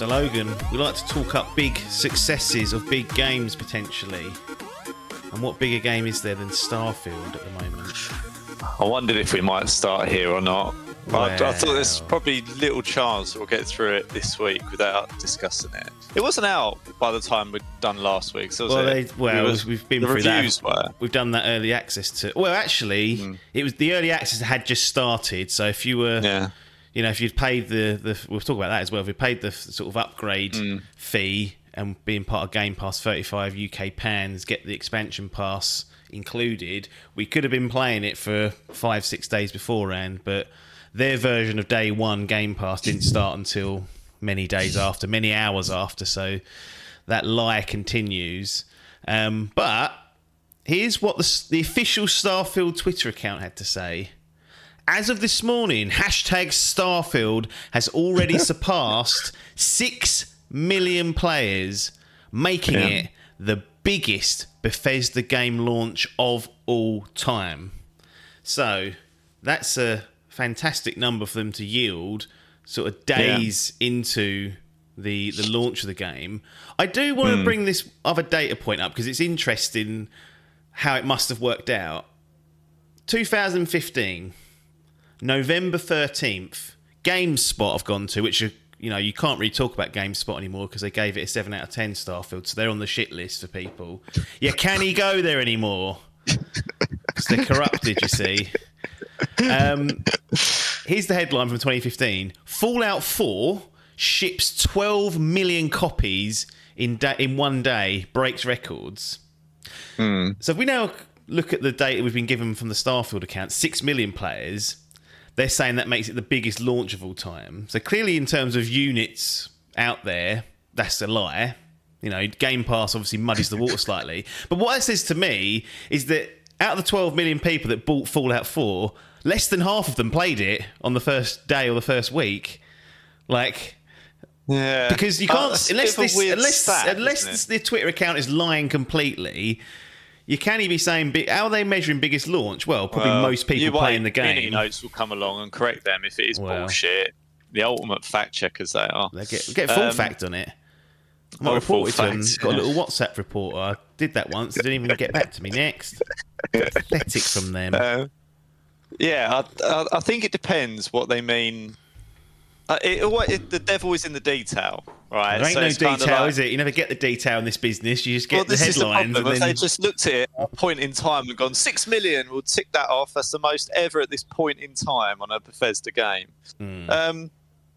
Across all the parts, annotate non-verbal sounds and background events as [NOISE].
So, Logan, we like to talk up big successes of big games potentially. And what bigger game is there than Starfield at the moment? I wondered if we might start here or not. I, I thought there's probably little chance we'll get through it this week without discussing it. It wasn't out by the time we'd done last week, so was Well, it? they, well, It was- we've been the through reviews that. were. We've done that early access to. Well, actually, Hmm. it was the early access had just started. So if you were, Yeah. You know, if you'd paid the the, we'll talk about that as well. If you paid the sort of upgrade Hmm. fee and being part of Game Pass, thirty five UK pans, get the expansion pass included, we could have been playing it for five six days beforehand. But their version of day one Game Pass didn't [LAUGHS] start until many days after, many hours after. So that lie continues. Um, but here's what the, the official Starfield Twitter account had to say. As of this morning, hashtag Starfield has already [LAUGHS] surpassed 6 million players, making Yeah. it the biggest Bethesda game launch of all time. So that's a fantastic number for them to yield sort of days into the the launch of the game. I do want to hmm. bring this other data point up because it's interesting how it must have worked out. 2015, November 13th, GameSpot I've gone to, which are, you know, you can't really talk about GameSpot anymore because they gave it a 7 out of 10 Starfield, so they're on the shit list for people. Yeah, can he go there anymore? Because they're corrupted, you see. Um, here's the headline from 2015 Fallout 4 ships 12 million copies in, da- in one day, breaks records. So if we now look at the data we've been given from the Starfield account, six million players, they're saying that makes it the biggest launch of all time. So clearly, in terms of units out there, that's a lie. You know, Game Pass obviously muddies the water slightly. But what it says to me is that out of the 12 million people that bought Fallout 4, less than half of them played it on the first day or the first week. Like, Yeah. because you Uh, can't that's unless bit of a this unless stat, unless the Twitter account is lying completely. You can't even be saying big, how are they measuring biggest launch? Well, probably Well, most people playing the Mini game. notes will come along and correct them if it is Well. bullshit. The ultimate fact checkers they are. They get get full Um, fact on it. I might report it to them. fact, Got a little WhatsApp reporter. I did that once. They didn't even get back to me. Next, pathetic from them. Uh, [LAUGHS] yeah, I, I, I think it depends what they mean. Uh, it, it, the devil is in the detail, right? there ain't So no detail, like- is it? You never get the detail in this business. You just get Well, the is the headlines problem. They just looked at it at a point in time and gone six million, we'll tick that off. That's the most ever at this point in time on a Bethesda game. Hmm. Um,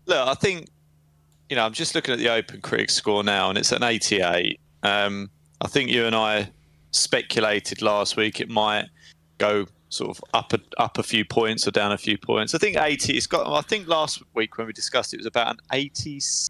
look, I think you know I'm just looking at the Open Critic score now, and it's an 88. Um, I think you and I speculated last week it might go sort of up a, up a few points or down a few points. I think 80. It's got. I think last week when we discussed it, it was about an 80. it's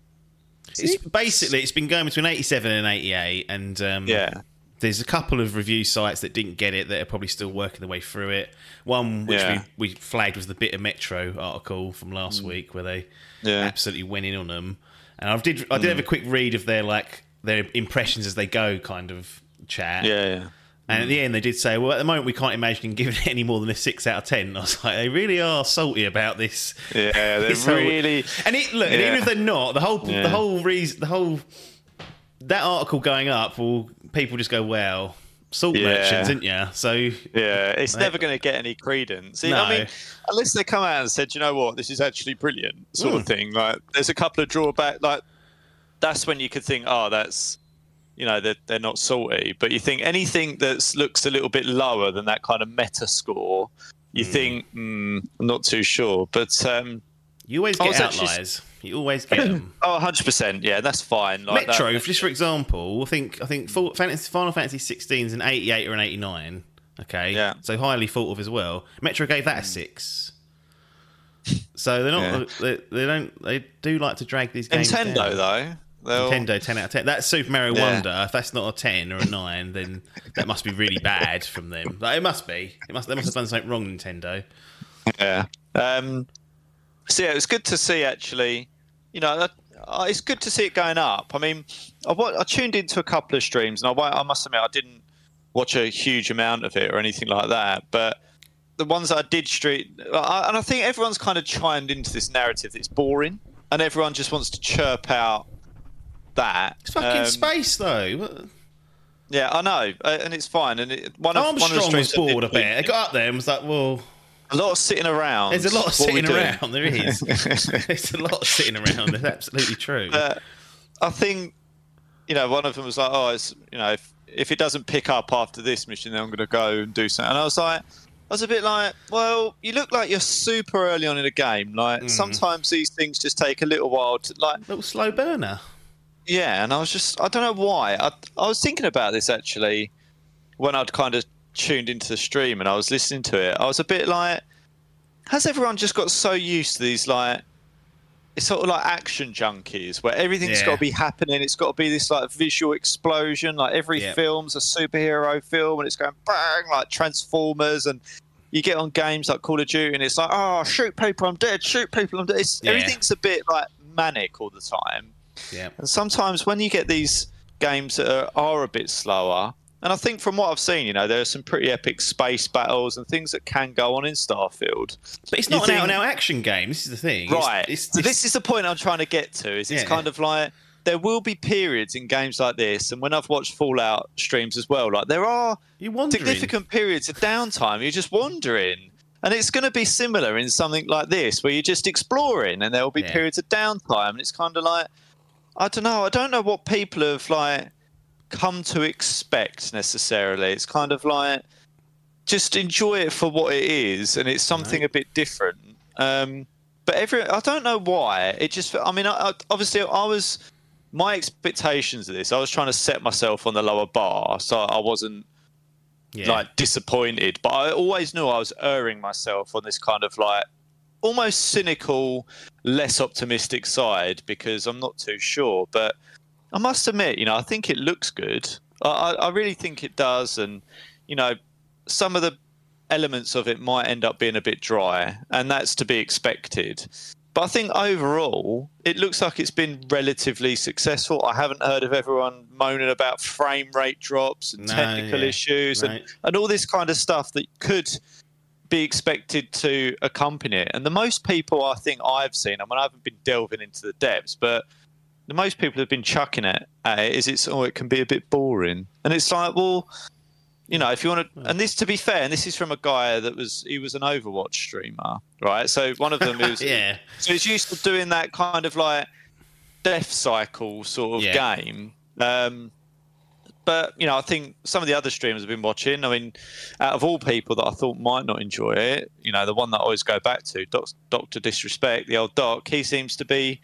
basically it's been going between eighty-seven and eighty-eight, and um, Yeah. there's a couple of review sites that didn't get it that are probably still working their way through it. One which Yeah. we, we flagged was the Bit of Metro article from last Mm. week where they Yeah. absolutely went in on them. And I did I did have a quick read of their like their impressions as they go kind of chat. Yeah. Yeah. And at the end they did say, well at the moment we can't imagine giving it any more than a six out of ten. I was like, they really are salty about this. Yeah, [LAUGHS] they're this whole- really. and it look, and even if they're not, the whole the whole reason the whole that article going up, will people just go, well, salt Yeah. merchants, isn't you? So Yeah, it's Right. never going to get any credence. I No. mean, unless they come out and said, you know what, this is actually brilliant, sort Mm. of thing. Like, there's a couple of drawback. Like, that's when you could think, oh, that's, you know, they're, they're not salty. But you think anything that looks a little bit lower than that kind of meta score, you think, mm, I'm not too sure. But um, you always get was actually- outliers. You always get them. [COUGHS] oh, 100 percent, yeah, that's fine. Like Metro, that, just for example, I think I think Fantasy, Final Fantasy 16 is an 88 or an 89. Okay, Yeah. so highly thought of as well. Metro gave that a six. So they're not. Yeah. They, they don't. They do like to drag these games. Nintendo down. They'll- Nintendo 10 out of 10. That's Super Mario Yeah. Wonder. If that's not a 10 or a 9, then that must be really bad from them. Like, it must be. It must. They must have done something wrong, Nintendo. Yeah. Um, so yeah, it was good to see actually. You know, that, uh, it's good to see it going up. I mean, I, I tuned into a couple of streams, and I, I must admit I didn't watch a huge amount of it or anything like that. But the ones that I did stream, and I think everyone's kind of chimed into this narrative that it's boring, and everyone just wants to chirp out that. It's fucking Um, space, though. Yeah, I know, uh, and it's fine. And it, one of one of the Armstrong was streams I did bored a bit. I got up there and was like, well, a lot of sitting around. there's a lot of sitting around. There is. [LAUGHS] [LAUGHS] there's a lot of sitting around. It's absolutely true. Uh, I think, you know, one of them was like, "Oh, it's you know, if if it doesn't pick up after this mission, then I'm going to go and do something." And I was like, I was a bit like, "Well, you look like you're super early on in a game. Like Mm. sometimes these things just take a little while to like." little slow burner. Yeah, and I was just, I don't know why. I, I was thinking about this actually when I'd kind of tuned into the stream and I was listening to it. I was a bit like, has everyone just got so used to these, like, it's sort of like action junkies where everything's Yeah. got to be happening. It's got to be this, like, visual explosion. Like, every Yeah. film's a superhero film and it's going bang, like Transformers. And you get on games like Call of Duty and it's like, oh, shoot people, I'm dead. Shoot people, I'm dead. It's, Yeah. Everything's a bit, like, manic all the time. Yeah. And sometimes when you get these games that are, are a bit slower, and I think from what I've seen, you know, there are some pretty epic space battles and things that can go on in Starfield. But it's You not an think- out and out action game. This is the thing. Right. It's, so it's- this is the point I'm trying to get to. Is it's Yeah. kind of like there will be periods in games like this, and when I've watched Fallout streams as well, like there are significant periods of downtime. You're just wandering. And it's going to be similar in something like this, where you're just exploring, and there will be Yeah. periods of downtime. And it's kind of like, I don't know. I don't know what people have like come to expect necessarily. It's kind of like just enjoy it for what it is, and it's something Right. a bit different. Um, but every, I don't know why. It just, I mean, I, I, obviously, I was my expectations of this. I was trying to set myself on the lower bar, so I wasn't yeah. like disappointed. But I always knew I was erring myself on this kind of like almost cynical, less optimistic side because I'm not too sure. But I must admit, you know, I think it looks good. I, I really think it does, and you know, some of the elements of it might end up being a bit dry, and that's to be expected. But I think overall, it looks like it's been relatively successful. I haven't heard of everyone moaning about frame rate drops and No, technical yeah, issues and, and all this kind of stuff that could be expected to accompany it. And the most people I think I've seen, I mean, I haven't been delving into the depths, but the most people have been chucking it at it is it's oh, it can be a bit boring. And it's like, well, you know, if you want to, and this to be fair, and this is from a guy that was he was an Overwatch streamer, right? So one of them is [LAUGHS] yeah. so he's used to doing that kind of like death cycle sort of Yeah. game. Um, but you know, I think some of the other streamers I've been watching. I mean, out of all people that I thought might not enjoy it, you know, the one that I always go back to, Doctor Disrespect, the old Doc, he seems to be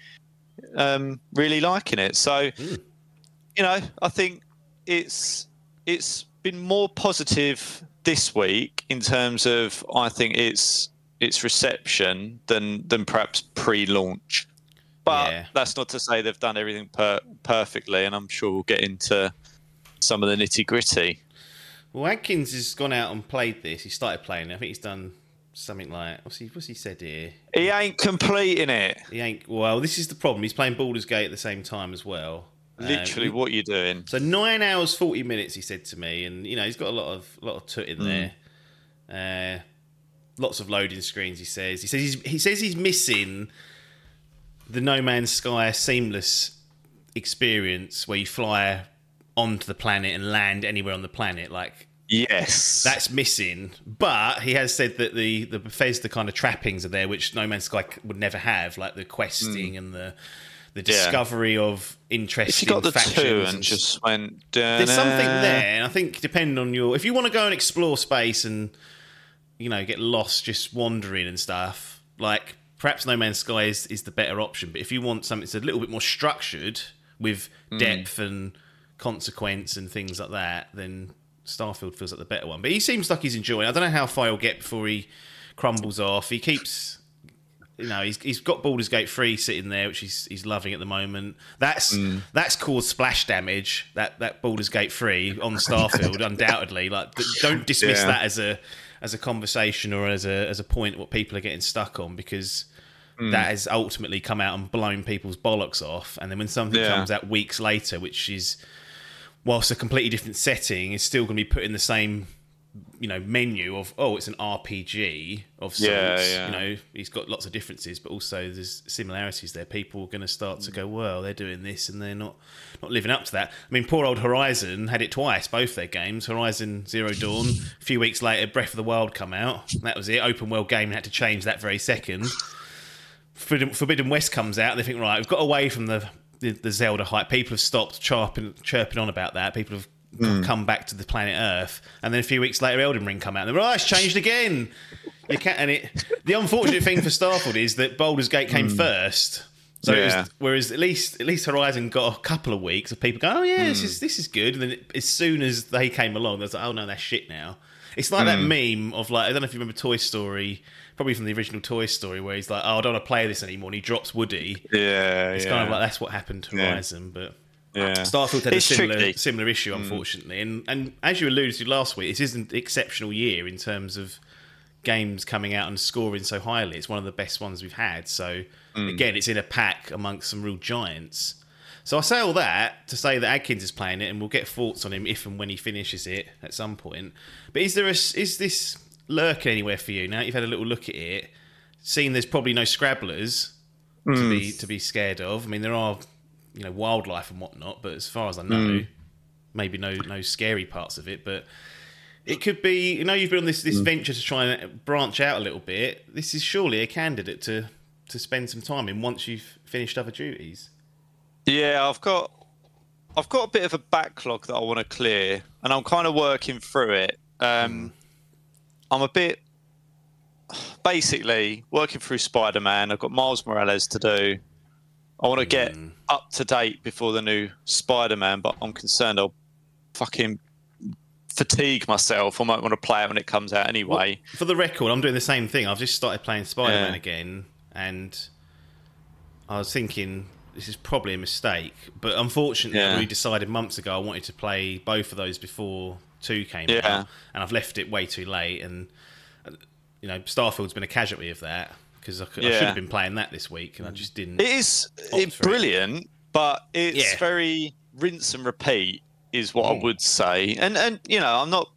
um, really liking it. So, Mm. you know, I think it's it's been more positive this week in terms of I think it's its reception than than perhaps pre-launch. But Yeah. that's not to say they've done everything per- perfectly, and I'm sure we'll get into some of the nitty gritty. Well, Adkins has gone out and played this. He started playing it. I think he's done something like what's he what's he said here? He ain't completing it. He ain't. Well, this is the problem. He's playing Baldur's Gate at the same time as well. Um, Literally, what you doing? So nine hours forty minutes, he said to me, and you know he's got a lot of lot of Hmm. in there. Uh, lots of loading screens. He says. He says he's, he says he's missing the No Man's Sky seamless experience where you fly onto the planet and land anywhere on the planet. Like Yes, that's missing. But he has said that the the Bethesda kind of trappings are there, which No Man's Sky would never have, like the questing hmm. and the the discovery of if interesting you got the factions two and just went. there's something there, and I think depending on your, if you want to go and explore space and you know get lost just wandering and stuff, like perhaps No Man's Sky is, is the better option. But if you want something that's a little bit more structured with hmm. depth and consequence and things like that, then Starfield feels like the better one. But he seems like he's enjoying. it. I don't know how far he'll get before he crumbles off. He keeps you know, he's, he's got Baldur's Gate 3 sitting there, which he's he's loving at the moment. That's mm. that's caused splash damage. That that Baldur's Gate 3 on [LAUGHS] Starfield, undoubtedly. Like, don't dismiss Yeah. that as a as a conversation or as a as a point what people are getting stuck on because mm. that has ultimately come out and blown people's bollocks off. And then when something Yeah. comes out weeks later, which is whilst a completely different setting, is still going to be put in the same you know menu of oh it's an RPG of sorts. Yeah, yeah. You know he's got lots of differences, but also there's similarities there. People are going to start to go well they're doing this and they're not not living up to that. I mean poor old Horizon had it twice, both their games. Horizon Zero Dawn. a few weeks later, Breath of the Wild come out. That was it. Open world game had to change that very second. Forbidden, Forbidden West comes out, they think, right, we've got away from the, the, the Zelda hype. People have stopped chirping, chirping on about that. People have hmm. come back to the planet Earth, and then a few weeks later, Elden Ring come out, and they're, oh, it's changed again. You can't, and it. The unfortunate thing for Starfield is that Baldur's Gate came hmm. first. So it was- whereas at least at least Horizon got a couple of weeks of people going, oh yeah, this hmm. is this is good, and then it, as soon as they came along, they was like, oh no, that's shit now. It's like that meme of like I don't know if you remember Toy Story, probably from the original Toy Story, where he's like, oh I don't want to play this anymore, and he drops Woody. Yeah, It's yeah. kind of like that's what happened to Yeah. But yeah. Starfield had It's a similar tricky. Mm. similar issue, unfortunately. And and as you alluded to last week, this isn't an exceptional year in terms of games coming out and scoring so highly. It's one of the best ones we've had. So Mm. again, it's in a pack amongst some real giants. So I say all that to say that Adkins is playing it, and we'll get thoughts on him if and when he finishes it at some point. But is there a is this lurking anywhere for you now? that You've had a little look at it, seen there's probably no scrabblers to be hmm. to be scared of. I mean, there are you know wildlife and whatnot, but as far as I hmm. know, maybe no no scary parts of it. But it could be. You know, you've been on this this hmm. venture to try and uh, branch out a little bit. This is surely a candidate to to spend some time in once you've finished other duties. Yeah, I've got I've got a bit of a backlog that I want to clear, and I'm kind of working through it. Um, I'm a bit basically working through Spider-Man. I've got Miles Morales to do. I want to get hmm. up to date before the new Spider-Man, but I'm concerned I'll fucking fatigue myself. I might want to play it when it comes out anyway. For the record, I'm doing the same thing. I've just started playing Spider Man Yeah. again, and I was thinking this is probably a mistake. But unfortunately, Yeah. we decided months ago I wanted to play both of those before two came Yeah. out, and I've left it way too late. And you know, Starfield's been a casualty of that because I, could- I should have been playing that this week, and I just didn't. It is it's for it. brilliant, but it's Yeah. very rinse and repeat, is what Mm. I would say. And and you know, I'm not.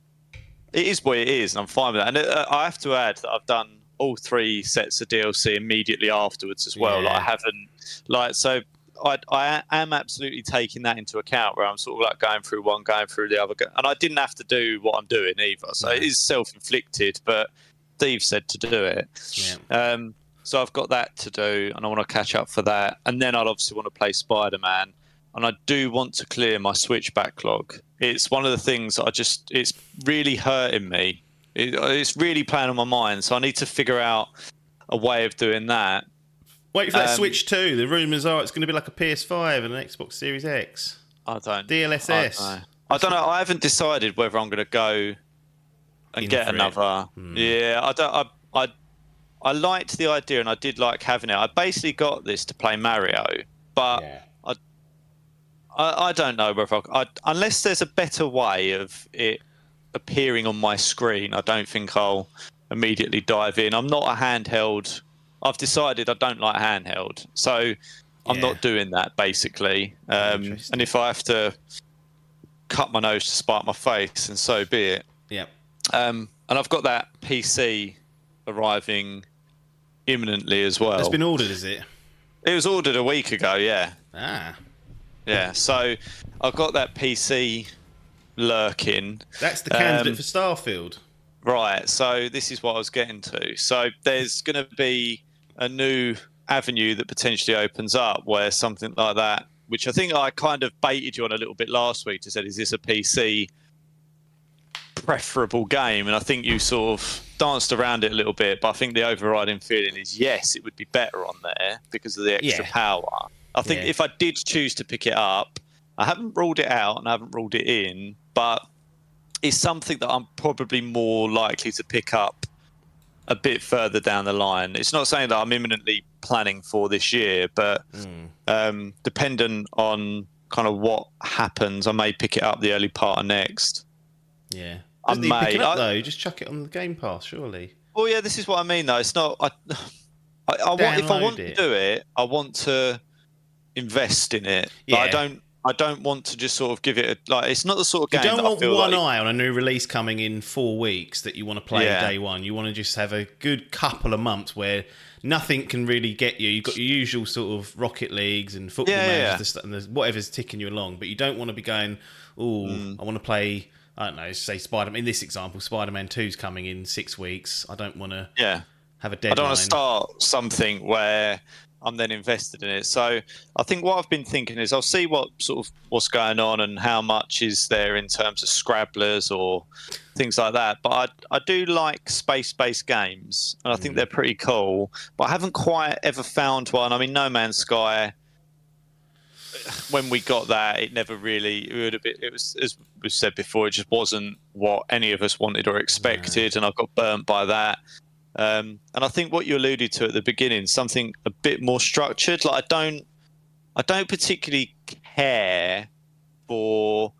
It is what it is, and I'm fine with that. And uh, I have to add that I've done all three sets of DLC immediately afterwards as well. Like I haven't like so. I, I am absolutely taking that into account where I'm sort of like going through one, going through the other, and I didn't have to do what I'm doing either. So it is self-inflicted, but Steve said to do it. Yeah. Um, so I've got that to do, and I want to catch up for that. And then I'd obviously want to play Spider Man, and I do want to clear my Switch backlog. It's one of the things that I just it's really hurting me. It, it's really playing on my mind, so I need to figure out a way of doing that. Wait for that Um, Switch 2. The rumours are it's going to be like a PS5 and an Xbox Series X. I don't DLSS. I don't know. I don't know. I haven't decided whether I'm going to go and In get another. Yeah, I don't. I, I I liked the idea, and I did like having it. I basically got this to play Mario, but I, I I don't know whether I, I unless there's a better way of it appearing on my screen. I don't think I'll immediately dive in. I'm not a handheld. I've decided I don't like handheld, so I'm Yeah. not doing that basically. Um, and if I have to cut my nose to spite my face, and so be it. Yep. Um, and I've got that PC arriving imminently as well. It's been ordered, is it? It was ordered a week ago, yeah. Ah. Yeah. So I've got that PC lurking. That's the candidate Um, for Starfield. Right. So this is what I was getting to. So there's going to be a new avenue that potentially opens up where something like that, which I think I kind of baited you on a little bit last week to said, is this a PC preferable game? And I think you sort of danced around it a little bit, but I think the overriding feeling is yes, it would be better on there because of the extra Yeah. power. I think Yeah. if I did choose to pick it up, I haven't ruled it out and I haven't ruled it in, but it's something that I'm probably more likely to pick up a bit further down the line. It's not saying that I'm imminently planning for this year, but Hmm. um, dependent on kind of what happens, I may pick it up the early part of next. Yeah. I Doesn't need picking may- up I- though. Just chuck it on the Game Pass, surely. Well, yeah, this is what I mean, though. It's not. I, I, I want if I want it. to do it, I want to invest in it. Like, I Yeah. don't. I don't want to just sort of give it a, like. It's not the sort of game. You don't want one like. eye on a new release coming in four weeks that you want to play Yeah. day one. You want to just have a good couple of months where nothing can really get you. You've got your usual sort of Rocket Leagues and football Yeah, yeah, and whatever's ticking you along. But you don't want to be going, oh, Mm. I want to play. I don't know. Say Spider. Man in this example, Spider Man Two's coming in six weeks. I don't want to Yeah. have a deadline. I don't want to start something where I'm then invested in it. So I think what I've been thinking is I'll see what sort of what's going on and how much is there in terms of scrabblers or things like that. But I I do like space-based games and I think mm. they're pretty cool. But I haven't quite ever found one. I mean, No Man's Sky. When we got that, it never really. It would have been. It was as we said before. It just wasn't what any of us wanted or expected, and I got burnt by that. Um, and I think what you alluded to at the beginning, something a bit more structured. Like I don't, I don't particularly care for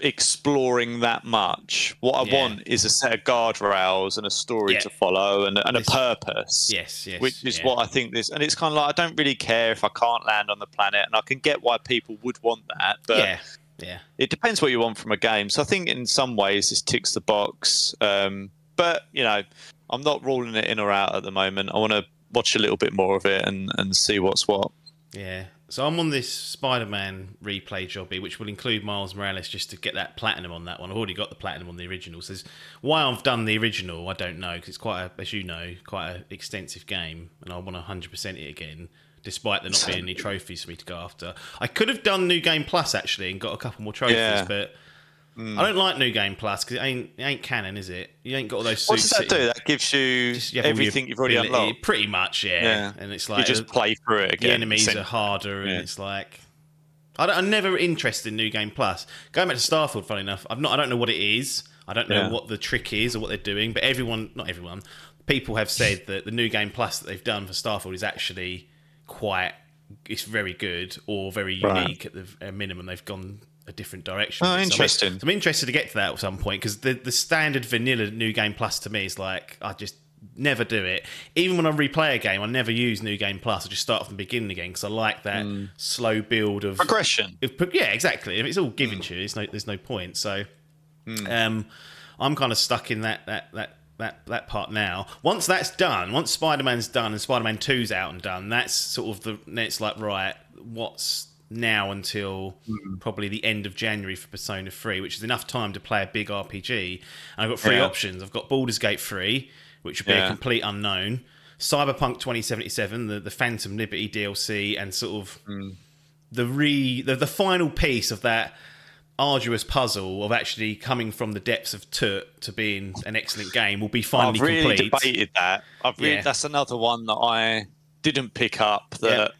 exploring that much. What I Yeah. want is a set of guardrails and a story Yeah. to follow and, and a purpose. Yes, yes. Which is yeah. what I think this, and it's kind of like I don't really care if I can't land on the planet, and I can get why people would want that, but yeah, yeah. it depends what you want from a game. So I think in some ways this ticks the box. Um, but you know, I'm not ruling it in or out at the moment. I want to watch a little bit more of it and, and see what's what. Yeah. So I'm on this Spider-Man replay jobby, which will include Miles Morales, just to get that platinum on that one. I've already got the platinum on the original. So why I've done the original, I don't know, because it's quite, a, as you know, quite an extensive game, and I want to 100% it again, despite there not being any trophies for me to go after. I could have done New Game Plus actually and got a couple more trophies, Yeah. but Mm. I don't like New Game Plus because it ain't, it ain't canon, is it? You ain't got all those. What does that do? That gives you you everything you've already ability- unlocked. Pretty much, yeah. Yeah. And it's like You just play through it again. the enemies essentially. are harder, and Yeah. it's like I don't, I'm never interested in New Game Plus. Going back to Starfield, funny enough, I'm not. I don't know what it is. I don't know Yeah. what the trick is or what they're doing. But everyone, not everyone, people have said that the New Game Plus that they've done for Starfield is actually quite. It's very good or very Right. unique at the minimum. They've gone a different direction. Oh, it. So I'm- interesting. I'm interested to get to that at some point because the the standard vanilla New Game Plus to me is like I just never do it. Even when I replay a game, I never use New Game Plus. I just start from the beginning again because I like that slow build of progression. yeah, exactly. If it's all given to you, it's no, there's no point. So, Hmm. um, I'm kind of stuck in that that that that that part now. Once that's done, once Spider Man's done and Spider Man 2's out and done, that's sort of the. It's like right, what's now until Hmm. probably the end of January for Persona 3, which is enough time to play a big RPG. And I've got three Yeah. options. I've got Baldur's Gate 3, which would be a complete unknown. Cyberpunk 2077, the, the Phantom Liberty DLC, and sort of Hmm. the re the, the final piece of that arduous puzzle of actually coming from the depths of Tut to being an excellent game will be finally I've really complete. debated that. I've really, Yeah. That's another one that I didn't pick up that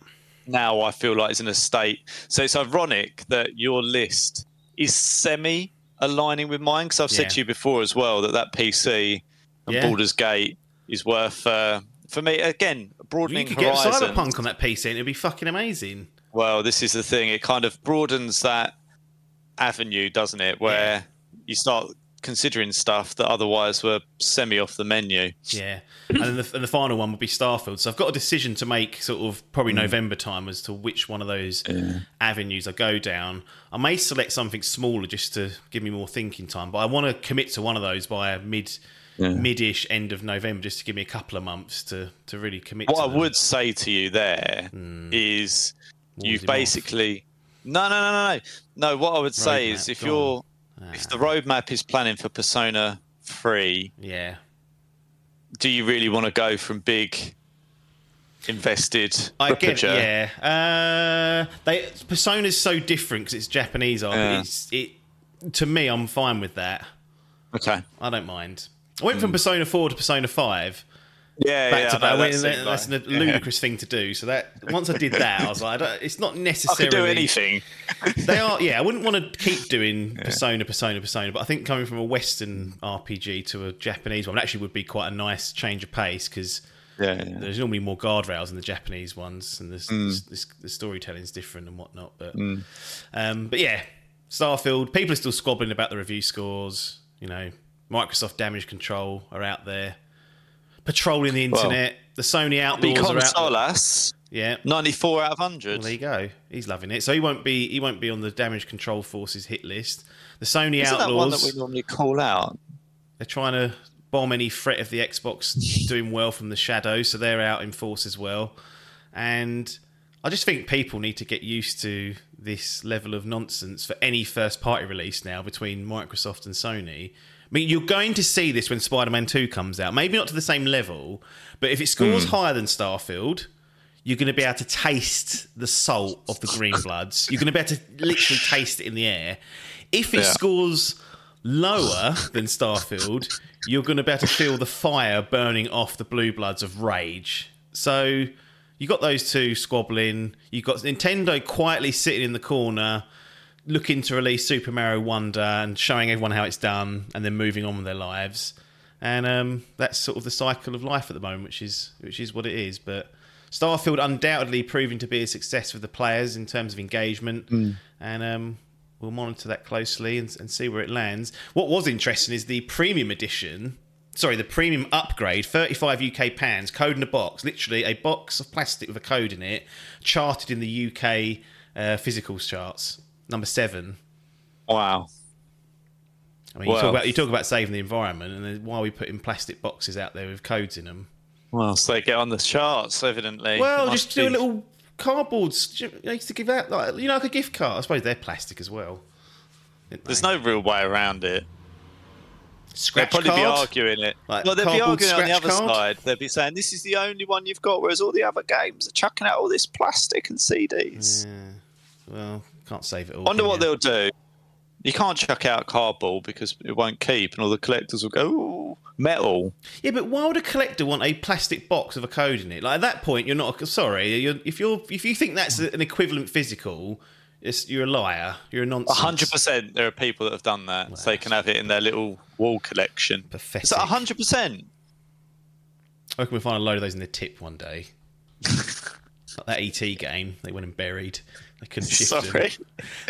now I feel like is in a state. So it's ironic that your list is semi aligning with mine because I've Yeah. said to you before as well that that PC and Yeah. Baldur's Gate is worth uh, for me again broadening You could get. Cyberpunk on that PC and it'd be fucking amazing. Well, this is the thing. It kind of broadens that avenue, doesn't it? Where you start considering stuff that otherwise were semi off the menu. Yeah, and then the, and the final one would be Starfield. So I've got a decision to make, sort of probably Hmm. November time, as to which one of those avenues I go down. I may select something smaller just to give me more thinking time, but I want to commit to one of those by mid mid-ish end of November, just to give me a couple of months to to really commit. What I them. would say to you there is Wars you've him off. basically no no no no no. What I would say Roadmap, is if you're Ah. If the roadmap is planning for Persona three, yeah. do you really want to go from big invested? I get yeah. Uh, they Persona's so different because it's Japanese art. Yeah. It's it to me. I'm fine with that. Okay. I don't mind. I went from Persona 4 to Persona 5, Yeah, back yeah. to back. know, I mean, that that- that's a ludicrous thing to do. So that once I did that, I was like, I don't, it's not [LAUGHS] I necessarily could do anything. [LAUGHS] they are yeah i wouldn't want to keep doing persona persona persona but i think coming from a western rpg to a japanese one actually would be quite a nice change of pace because Yeah, yeah. there's normally more guardrails in the japanese ones and there's, this, the storytelling's different and whatnot but um, but yeah starfield people are still squabbling about the review scores you know microsoft damage control are out there patrolling the Well, internet the sony outlaws Becon are out. Solas, yeah 94 out of 100. well, there you go. He's loving it. So he won't be he won't be on the damage control forces hit list. The Sony Isn't that one that we normally call out? they're trying to bomb any threat of the Xbox doing well from the shadows, so they're out in force as well. And I just think people need to get used to this level of nonsense for any first party release now between Microsoft and Sony. I mean, you're going to see this when Spider Man 2 comes out. Maybe not to the same level, but if it scores hmm. higher than Starfield, you're going to be able to taste the salt of the green bloods. You're going to be able to literally taste it in the air. If it Yeah. scores lower than Starfield, you're going to be able to feel the fire burning off the blue bloods of rage. So you got those two squabbling. You got Nintendo quietly sitting in the corner, looking to release Super Mario Wonder and showing everyone how it's done, and then moving on with their lives. And um, that's sort of the cycle of life at the moment, which is which is what it is. But Starfield undoubtedly proving to be a success with the players in terms of engagement, and um, we'll monitor that closely and, and see where it lands. What was interesting is the premium edition. Sorry, the premium upgrade, 35 UK pounds, code in a box, literally a box of plastic with a code in it, charted in the UK uh, physicals charts, number seven. Wow. I mean, you, talk about, you talk about saving the environment, and then why are we putting plastic boxes out there with codes in them? Well, so they get on the charts, evidently. Well, just do a be- little cardboards. You know, to give out, like, you know, like a gift card. I suppose they're plastic as well. There's no real way around it. They'd scratch probably be arguing it. Like well, they'd be arguing on the other card? side. They'd be saying this is the only one you've got, whereas all the other games are chucking out all this plastic and CDs. Yeah. Well, can't save it all. Wonder what you? they'll do. You can't chuck out cardboard because it won't keep, and all the collectors will go, "Ooh, metal." Yeah, but why would a collector want a plastic box with a code in it? Like at that point, you're not sorry. You're, if you're if you think that's an equivalent physical, it's, you're a liar. You're a nonsense. hundred percent, there are people that have done that, so they can have it in their little wall collection. Pathetic. That hundred percent? I reckon we'll find a load of those in the tip one day. [LAUGHS] like that ET game, they went and buried. They couldn't [LAUGHS] shift. Sorry.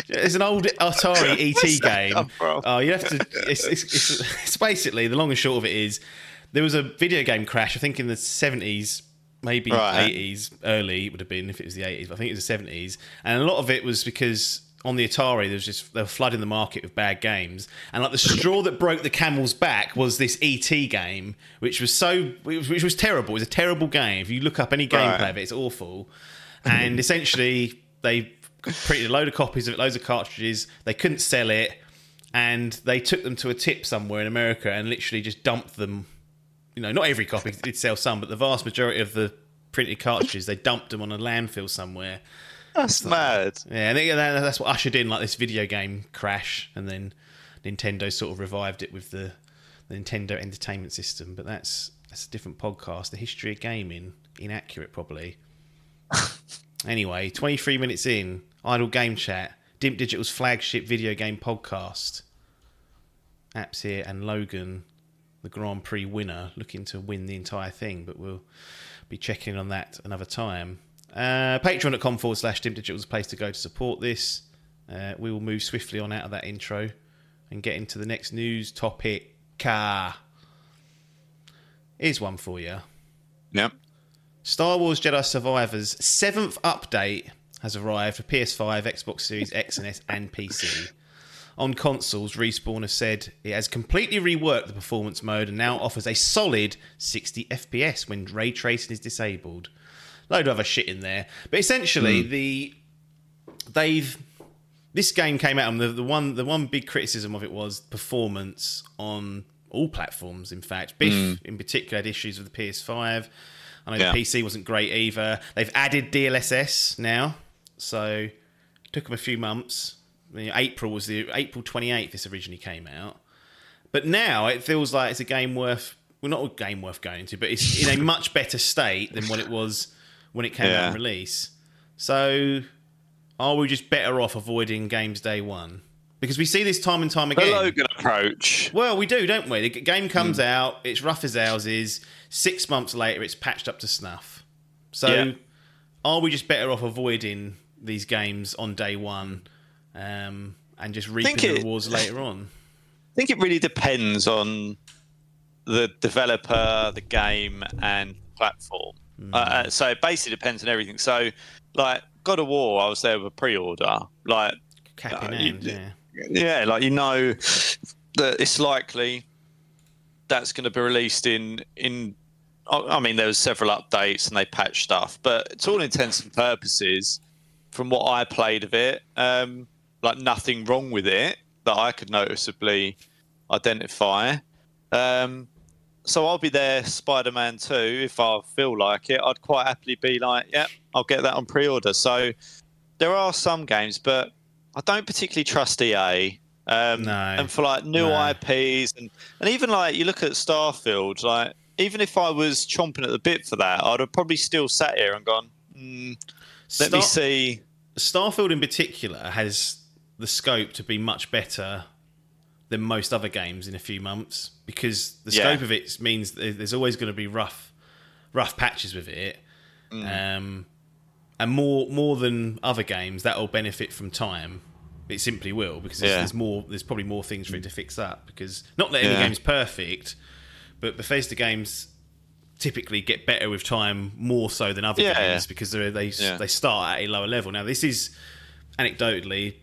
It's an old Atari [LAUGHS] ET game. Oh, you have to. It's, it's, it's, [LAUGHS] it's basically the long and short of it is there was a video game crash. I think in the seventies, maybe Right. eighties, early it would have been if it was the eighties. I think it was the seventies, and a lot of it was because on the Atari there was just they were flooding the market with bad games, and like the straw that broke the camel's back was this ET game, which was so which which was terrible. It was a terrible game. If you look up any gameplay Right. of it, it's awful. And essentially, they printed a load of copies of it, loads of cartridges. They couldn't sell it, and they took them to a tip somewhere in America and literally just dumped them. You know, not every copy did sell some, but the vast majority of the printed cartridges they dumped them on a landfill somewhere. That's mad. Yeah, and that- that's what ushered in like this video game crash, and then Nintendo sort of revived it with the, the Nintendo Entertainment System. But that's that's a different podcast. The history of gaming, inaccurate probably. [LAUGHS] anyway, twenty three minutes in, idle game chat, Dimp Digital's flagship video game podcast. Apps here and Logan, the Grand Prix winner, looking to win the entire thing, but we'll be checking on that another time. Uh, Patreon.com forward slash Dimp Digital is a place to go to support this. Uh, we will move swiftly on out of that intro and get into the next news topic. Car. Here's one for you. Yep. Star Wars Jedi Survivor's seventh update has arrived for PS5, Xbox Series X and S, and PC. On consoles, Respawn has said it has completely reworked the performance mode and now offers a solid 60 FPS when ray tracing is disabled. Load of other shit in there, but essentially hmm. the they've this game came out and the, the one the one big criticism of it was performance on all platforms. In fact, Biff hmm. in particular had issues with the PS5. I know Yeah. the PC wasn't great either. They've added DLSS now, so took them a few months. April was the April twenty eighth. This originally came out, but now it feels like it's a game worth well, not a game worth going to, but it's in a [LAUGHS] much better state than what it was when it came out Yeah. on release. So, are we just better off avoiding games day one? Because we see this time and time The again. Logan approach. Well, we do, don't we? The game comes Hmm. out, it's rough as houses. Six months later, it's patched up to snuff. So, Yeah. are we just better off avoiding these games on day one um, and just reaping the rewards later on? I think it really depends on the developer, the game, and platform. Uh, uh, so it basically depends on everything. So, like God of War, I was there with a pre-order. Like, Uh, hand, you- yeah. yeah, like you know that it's likely that's going to be released in in. I I mean, there was several updates and they patched stuff, but to all intents and purposes, from what I played of it, um, like nothing wrong with it that I could noticeably identify. Um, so I'll be there, Spider-Man Two, if I feel like it. I'd quite happily be like, yeah, I'll get that on pre-order. So there are some games, but I don't particularly trust EA. Um, No. And for like new No. IPs and and even like you look at Starfield, like even if I was chomping at the bit for that, I'd have probably still sat here and gone, mm, let me see. Starfield in particular has the scope to be much better than most other games in a few months because the Yeah. scope of it means there's always going to be rough, rough patches with it, Mm. um, and more more than other games that will benefit from time. It simply will because there's, Yeah. there's more. There's probably more things for it to fix up because not that any Yeah. game's perfect, but Bethesda games typically get better with time more so than other Yeah, games yeah. because they they, Yeah. they start at a lower level. Now this is anecdotally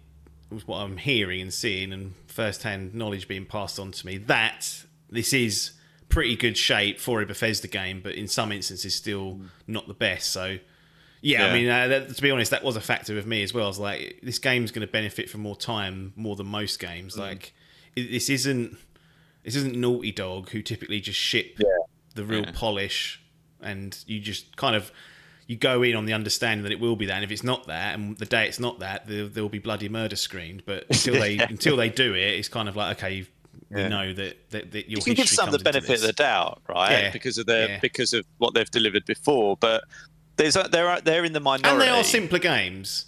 what I'm hearing and seeing and first-hand knowledge being passed on to me that this is pretty good shape for a Bethesda game, but in some instances still not the best. So. Yeah, I mean, uh, that, to be honest, that was a factor with me as well. I was like, this game's going to benefit from more time more than most games. Like, it, this isn't this isn't Naughty Dog who typically just ship the real polish, and you just kind of you go in on the understanding that it will be that. And if it's not that, and the day it's not that, there, there will be bloody murder screened. But [LAUGHS] until they until they do it, it's kind of like okay, we Yeah. know that that, that your You can give some the benefit of the doubt, right? Yeah. Because of their Yeah. because of what they've delivered before, but there's a, they're they're in the minority. and they are simpler games.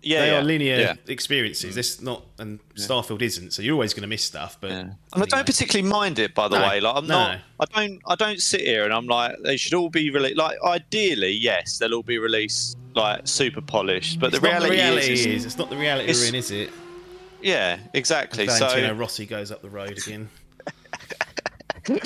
Yeah, they yeah. are linear Yeah. experiences. Mm. This not and Starfield isn't, so you're always going to miss stuff. But Yeah. And I don't particularly mind it, by the No, way. Like I'm no. not. I don't. I don't sit here and I'm like they should all be released. Like ideally, yes, they'll all be released like super polished. But the reality, the reality is, is, it's not the reality it's- we're in, is it? yeah, exactly. Valentino So Rossi goes up the road again. [LAUGHS]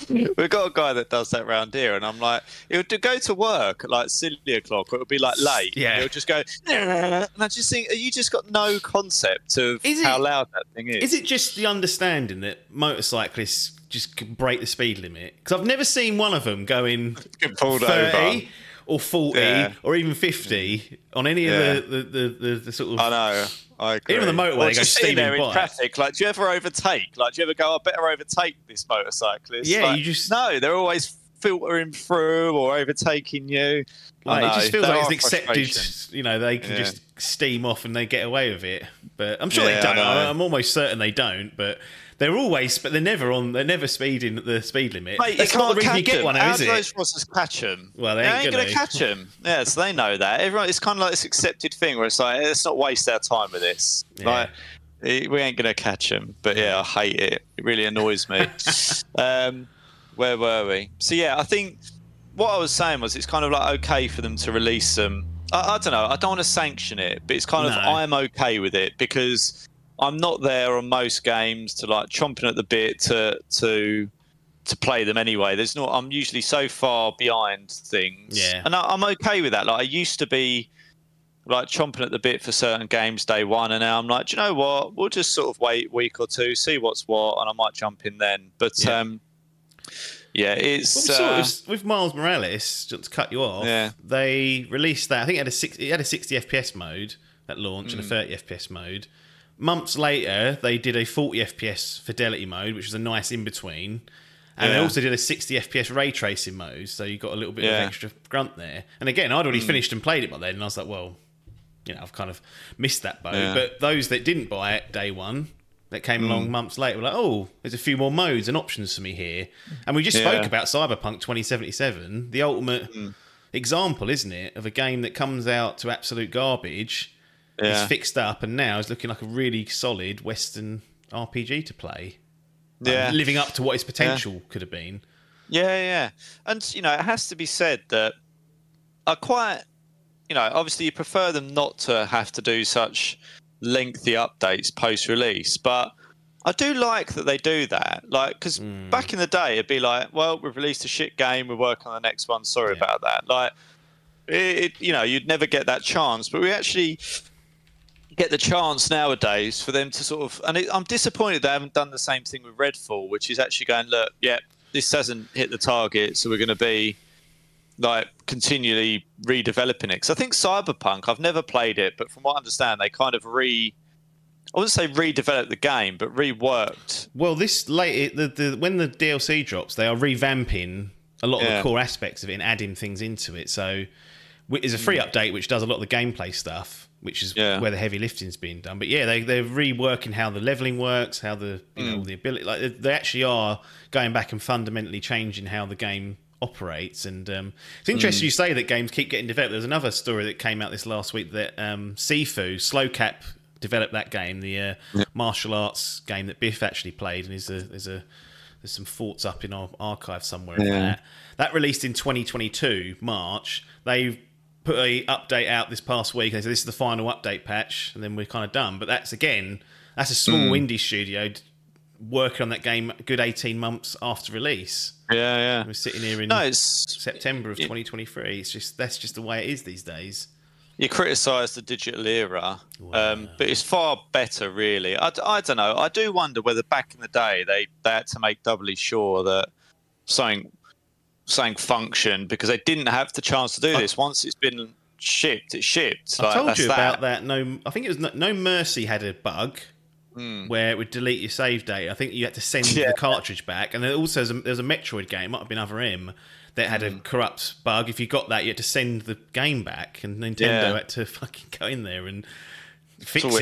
[LAUGHS] we've got a guy that does that round here, and I'm like, it would go to work at like silly o'clock, or it would be like late. Yeah. and He'll just go, [LAUGHS] and I just think you just got no concept of Is it- how loud that thing is. Is it just the understanding that motorcyclists just break the speed limit? Because I've never seen one of them going Get pulled 30 over? Or 40 Yeah. or even 50 on any Yeah. of the, the, the, the, sort of. I know. I agree. Even the motorway, Or they go just sitting there in by. traffic. Like, do you ever overtake? Like, do you ever go, I better overtake this motorcyclist? Yeah, Like, you just- no. They're always filtering through or overtaking you. I Like, it know, just feels like it's an accepted, you know, they can Yeah. just steam off and they get away with it. But I'm sure Yeah, they don't. I'm almost certain they don't. But they're always, but they're never on. They're never speeding at the speed limit. Mate, That's you can't really catch get them. one, How now, is do it? those Rosses catch them? Well, they ain't going gonna. catch them. Yeah, so they know that. Everyone, it's kind of like this accepted thing where it's like, let's not waste our time with this. Yeah. Like, eh, we ain't going to catch them. But yeah, I hate it. It really annoys me. [LAUGHS] um, where were we? So yeah, I think what I was saying was it's kind of like okay for them to release them. I, I don't know. I don't want to sanction it, but it's kind of I'm okay with it because I'm not there on most games to like chomping at the bit to to to play them anyway. There's not. I'm usually so far behind things. Yeah. and I, I'm okay with that. Like I used to be like chomping at the bit for certain games day one, and now I'm like, do you know what? We'll just sort of wait a week or two, see what's what, and I might jump in then. But Yeah. um, yeah, it's Well, sort uh, of, with Miles Morales, just to cut you off, Yeah. they released that. I think it had a six, it had a 60 FPS mode at launch Mm. and a 30 FPS mode. Months later, they did a 40 FPS fidelity mode, which was a nice in between. And they also did a 60 FPS ray tracing mode, so you got a little bit Yeah. of extra grunt there. And again, I'd already Mm. finished and played it by then, and I was like, well, you know, I've kind of missed that boat. Yeah. But those that didn't buy it day one that came along months later. We're like, oh, there's a few more modes and options for me here. And we just Yeah. spoke about Cyberpunk 2077, the ultimate example, isn't it, of a game that comes out to absolute garbage, Yeah. is fixed up, and now is looking like a really solid Western RPG to play. Like, Yeah. living up to what its potential could have been. Yeah, yeah. And, you know, it has to be said that I quite, you know, obviously you prefer them not to have to do such lengthy updates post release, but I do like that they do that. Like, because hmm. back in the day, it'd be like, well, we've released a shit game, we're working on the next one, sorry Yeah. about that. Like, it, it, you know, you'd never get that chance, but we actually get the chance nowadays for them to sort of and it, i'm disappointed they haven't done the same thing with redfall which is actually going look yeah this hasn't hit the target so we're going to be like continually redeveloping it because i think cyberpunk i've never played it but from what i understand they kind of re i wouldn't say redeveloped the game but reworked Well, this late the, the when the DLC drops, they are revamping a lot of Yeah. the core aspects of it and adding things into it. So there's a free mm. update which does a lot of the gameplay stuff, which is Mm. Yeah. where the heavy lifting's being done. But yeah, they they're reworking how the leveling works, how the you Mm. know the ability like they- they actually are going back and fundamentally changing how the game operates and um, it's Mm. interesting you say that games keep getting developed there's another story that came out this last week that um, Sifu Sloclap developed that game the uh, martial arts game that Biff actually played and is a, there's a there's some thoughts up in our archive somewhere Yeah. that that released in 2022 March they put a update out this past week and they said this is the final update patch and then we're kind of done but that's again that's a small Hmm. indie studio working on that game a good 18 months after release yeah yeah we're sitting here in no it's September of 2023. It's just that's just the way it is these days. you criticise the digital era, um, but it's far better, really. I, I don't know. I do wonder whether back in the day they, they had to make doubly sure that something something function because they didn't have the chance to do this. Once it's been shipped, it's shipped. I Like, told that's you about that. No, I think it was no, no Mercy had a bug Hmm. where it would delete your save data. I think you had to send [LAUGHS] Yeah. the cartridge back, and there also there's a, there's a Metroid game, might have been Other M, that had Hmm. a corrupt bug. If you got that, you had to send the game back, and Nintendo Yeah. had to [LAUGHS] fucking go in there and. Fix it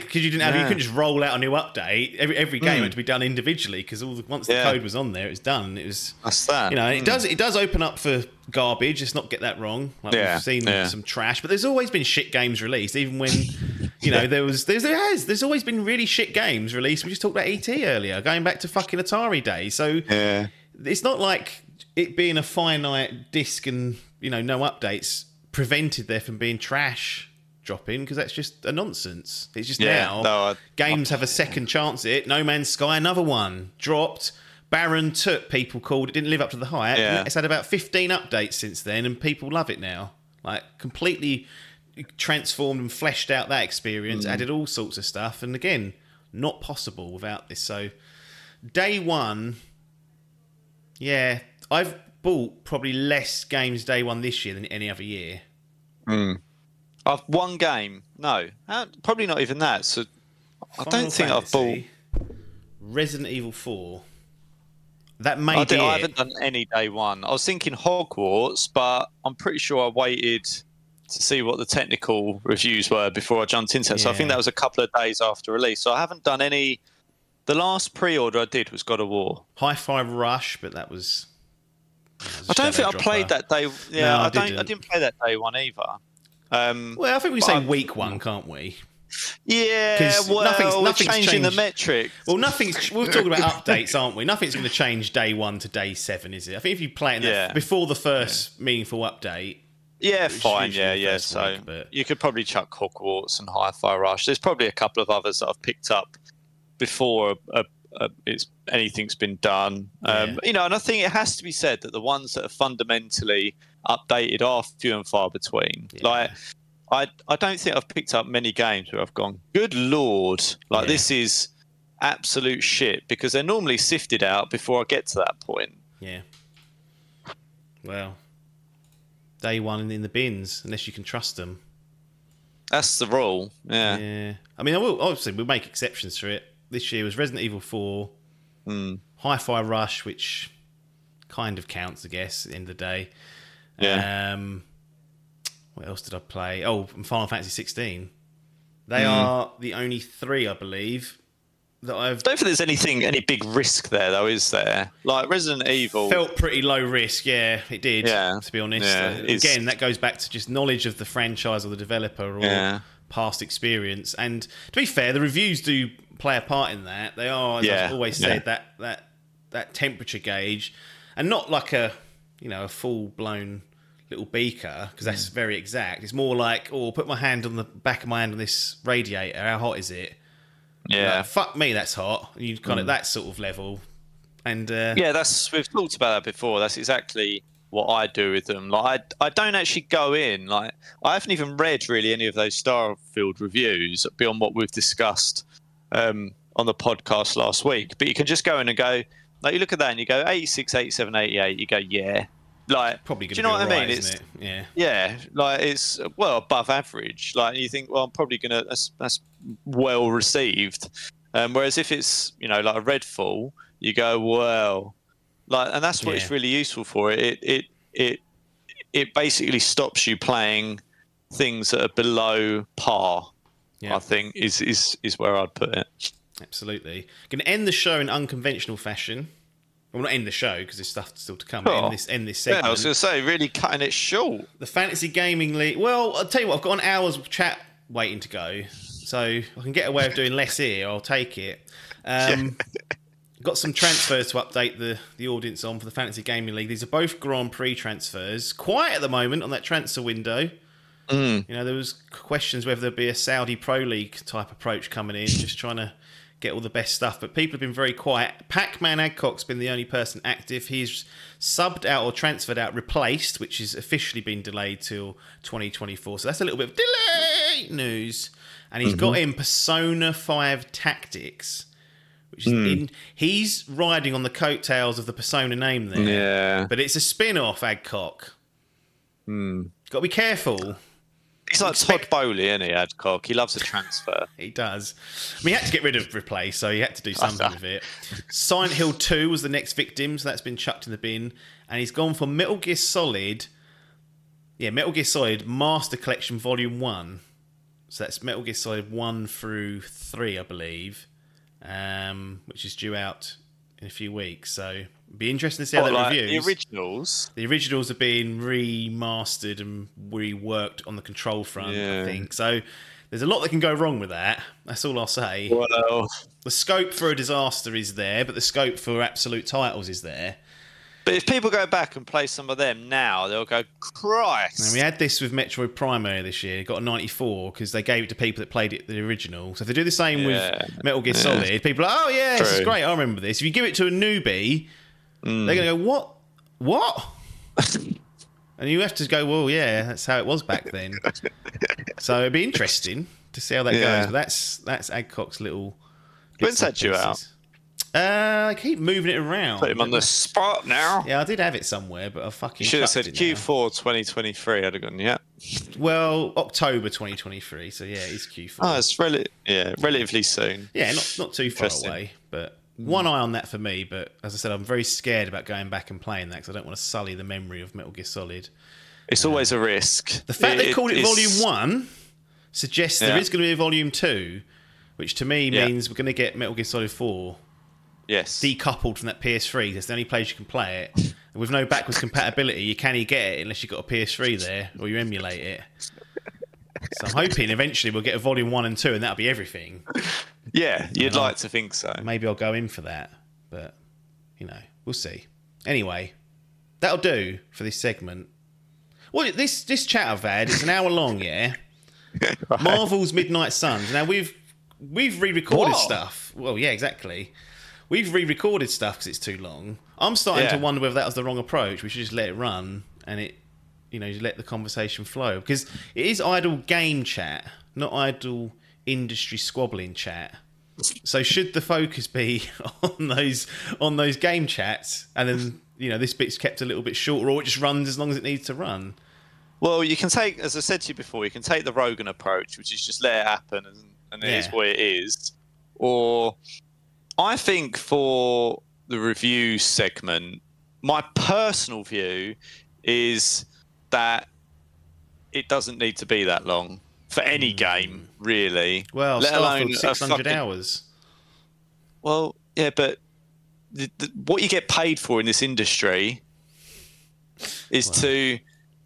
because you didn't have. You couldn't just roll out a new update. Every every game had to be done individually because all the, once the Yeah. code was on there, it was done. It was That's that. you know, it Mm. does it does open up for garbage. Let's not get that wrong. Like Yeah, we've seen yeah. some trash, but there's always been shit games released. Even when [LAUGHS] you know there was there's there has there's always been really shit games released. We just talked about ET earlier, going back to fucking Atari days. So Yeah. it's not like it being a finite disc and you know no updates prevented there from being trash dropping because that's just a nonsense. It's just Yeah, now no, I- games have a second chance at it. No Man's Sky, another one dropped. Baron took people called it didn't live up to the hype. Yeah. It's had about 15 updates since then, and people love it now. Like completely transformed and fleshed out that experience, Mm. added all sorts of stuff, and again, not possible without this. So, day one, yeah, I've bought probably less games day one this year than any other year. I've one game. No, probably not even that. So I Final don't think I've bought. Fantasy, Resident Evil 4. That may I, be I it. haven't done any day one. I was thinking Hogwarts, but I'm pretty sure I waited to see what the technical reviews were before I jumped into it. So I think that was a couple of days after release. So I haven't done any. The last pre-order I did was God of War. Hi-Fi Rush, but that was. that was a I don't think I played dropper. that day. Yeah, No, I I, don't. I didn't. didn't play that day one either. Um, Well, I think we But say I- week one, can't we? Yeah, well, nothing's- we're nothing's changing the changed. metric. Well, nothing's. We're talking about updates, aren't we? Nothing's going to change day one to day seven, is it? I think if you play it in that- Yeah. before the first meaningful update, Yeah, fine. Yeah, yeah. first So week, but- you could probably chuck Hogwarts and Hi-Fi Rush. There's probably a couple of others that I've picked up before uh uh it's anything's been done. Um, Yeah. You know, and I think it has to be said that the ones that are fundamentally updated are few and far between. Yeah. Like. I, I don't think I've picked up many games where I've gone, good lord, like Yeah. this is absolute shit because they're normally sifted out before I get to that point. yeah. Well, day one in the bins, unless you can trust them. That's the rule. Yeah. Yeah. I mean, I will, obviously, we'll make exceptions for it. This year was Resident Evil 4, Mm. Hi Fi Rush, which kind of counts, I guess, at the end of the day. Yeah. Um, what else did I play? Oh, Final Fantasy 16. They Mm. are the only three, I believe, that I've don't think there's anything, any big risk there, though, is there? Like Resident Evil. felt pretty low risk. Yeah, it did. Yeah. to be honest. Yeah, Uh, Again, that goes back to just knowledge of the franchise or the developer or Yeah. past experience. And to be fair, the reviews do play a part in that. They are, as Yeah, I've always said, that that that temperature gauge, and not like a you know a full blown little beaker because Mm. that's very exact. It's more like, oh, put my hand on the back of my hand on this radiator. How hot is it? yeah. Like, fuck me, that's hot. You kind of that sort of level. And uh, Yeah, that's we've talked about that before. That's exactly what I do with them. Like I, I don't actually go in. Like I haven't even read really any of those Starfield reviews beyond what we've discussed um, on the podcast last week. But you can just go in and go. Like you look at that and you go 86, 87, 88. You go yeah. Like probably do you know be what I mean? It's it? Yeah. yeah, like it's well above average. Like you think, well, I'm probably gonna that's, that's well received. Um, whereas if it's you know like a Redfall, you go well, like, and that's what it's really useful for. It it it it it basically stops you playing things that are below par. Yeah. I think is is is where I'd put it. Absolutely. Going to end the show in unconventional fashion. Well, not end the show because there's stuff still to come. Oh. End this, end this Yeah, segment. I was gonna say really cutting it short. the Fantasy Gaming League. Well, I'll tell you what. I've got an hour's chat waiting to go, so I can get away with doing less here. I'll take it. Um, got some transfers to update the, the audience on for the Fantasy Gaming League. These are both Grand Prix transfers. Quiet at the moment on that transfer window. You know, there was questions whether there'd be a Saudi Pro League type approach coming in, just trying to get all the best stuff. But people have been very quiet. Pac-Man Adcock's been the only person active. He's subbed out or transferred out, replaced, which has officially been delayed till 2024. So that's a little bit of delay news. And he's got mm-hmm. in Persona 5 Tactics, which is hmm. in. He's riding on the coattails of the Persona name there. Yeah, But it's a spin-off, Adcock. Hmm. Got to be careful. He's like Todd Boehly, isn't he? Adcock. He loves a transfer. He does. I mean, he had to get rid of replace, so he had to do something with it. Silent Hill 2 was the next victim, so that's been chucked in the bin. And he's gone for Metal Gear Solid. Yeah, Metal Gear Solid Master Collection Volume 1. So that's Metal Gear Solid 1 through 3, I believe, um, which is due out in a few weeks. So be interesting to see how What, that like reviews. the originals. The originals are being remastered and reworked on the control front, I think. So there's a lot that can go wrong with that. That's all I'll say. Well, The scope for a disaster is there, but the scope for absolute titles is there. but if people go back and play some of them now, they'll go, Christ. And we had this with Metroid Prime earlier this year. It got a 94 because they gave it to people that played it the original. So if they do the same Yeah. with Metal Gear Solid, people are like, oh yeah, this is great. I remember this. If you give it to a newbie, Mm. they're going to go, what? What? [LAUGHS] and you have to go, well, yeah, that's how it was back then. so it'd be interesting to see how that Yeah. goes. But that's that's Adcock's little. When's that due out? Uh, I keep moving it around. Put him on the spot now. Yeah, I did have it somewhere, but I fucking You should have said. Q4 2023. I'd have gone, yeah. Well, October 2023. So yeah, it's Q4. Oh, it's rel- yeah, relatively soon. Yeah, not not too far away, but Mm. one eye on that for me. But as I said, I'm very scared about going back and playing that because I don't want to sully the memory of Metal Gear Solid. It's um, always a risk. The fact they called it it's- Volume One suggests there Yeah. is going to be a Volume Two, which to me Yeah. means we're going to get Metal Gear Solid Four Yes. decoupled from that PS3. That's the only place you can play it. And with no backwards compatibility, you can't get it unless you've got a PS3 [LAUGHS] there or you emulate it. So I'm hoping eventually we'll get a Volume One and Two, and that'll be everything. yeah, you'd like to think so. maybe I'll go in for that. But you know, we'll see. Anyway, that'll do for this segment. Well, this this chat I've had it's an hour long, yeah. [LAUGHS] Marvel's Midnight Suns. Now we've we've re-recorded stuff. Well, yeah, exactly. We've re-recorded stuff because it's too long. I'm starting to wonder whether that was the wrong approach. We should just let it run and it, you know, you let the conversation flow because it is idle game chat, not idle industry squabbling chat. So should the focus be [LAUGHS] on those on those game chats, and then you know this bit's kept a little bit shorter, or it just runs as long as it needs to run? Well, you can take, as I said to you before, you can take the Rogan approach, which is just let it happen and, and it is Yeah. what it is. Or I think for the review segment, my personal view is that it doesn't need to be that long for any game, really. Well, let alone six hundred hours. well, yeah, but the, the, what you get paid for in this industry is to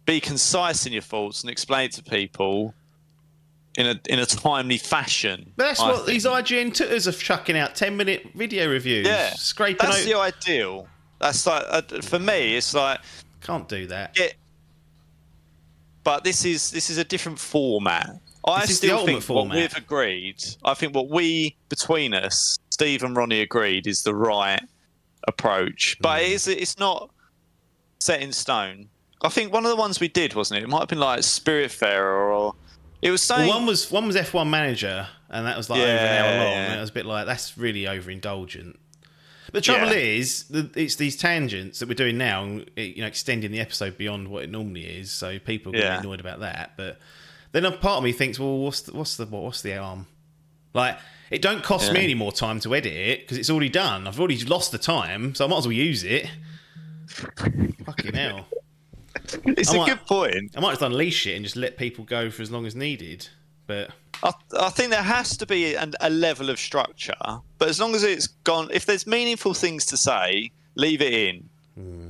be concise in your thoughts and explain it to people in a in a timely fashion. But that's I what think. these IGN tutters are chucking out 10 minute video reviews. yeah, Scraping That's out. the ideal. That's like uh, for me. It's like Can't do that. get. But this is this is a different format. I This is the still think what we've agreed. I think what we between us, Steve and Ronnie, agreed is the right approach. But Mm. it is it's not set in stone. I think one of the ones we did wasn't it? It might have been like Spiritfarer or it was Well, one was one was F1 manager, and that was like over an hour long. yeah. And it was a bit like that's really overindulgent. The trouble Yeah. is, it's these tangents that we're doing now, and, eh, you know, extending the episode beyond what it normally is. So people get Yeah. annoyed about that. But then a part of me thinks, well, what's the, what's the what's the harm? Like, it don't cost me any more time to edit it because it's already done. I've already lost the time, so I might as well use it. [LAUGHS] Fucking hell. it's I a might- good point. I might just unleash it and just let people go for as long as needed. But I, I think there has to be an, a level of structure, but as long as it's gone, if there's meaningful things to say, leave it in.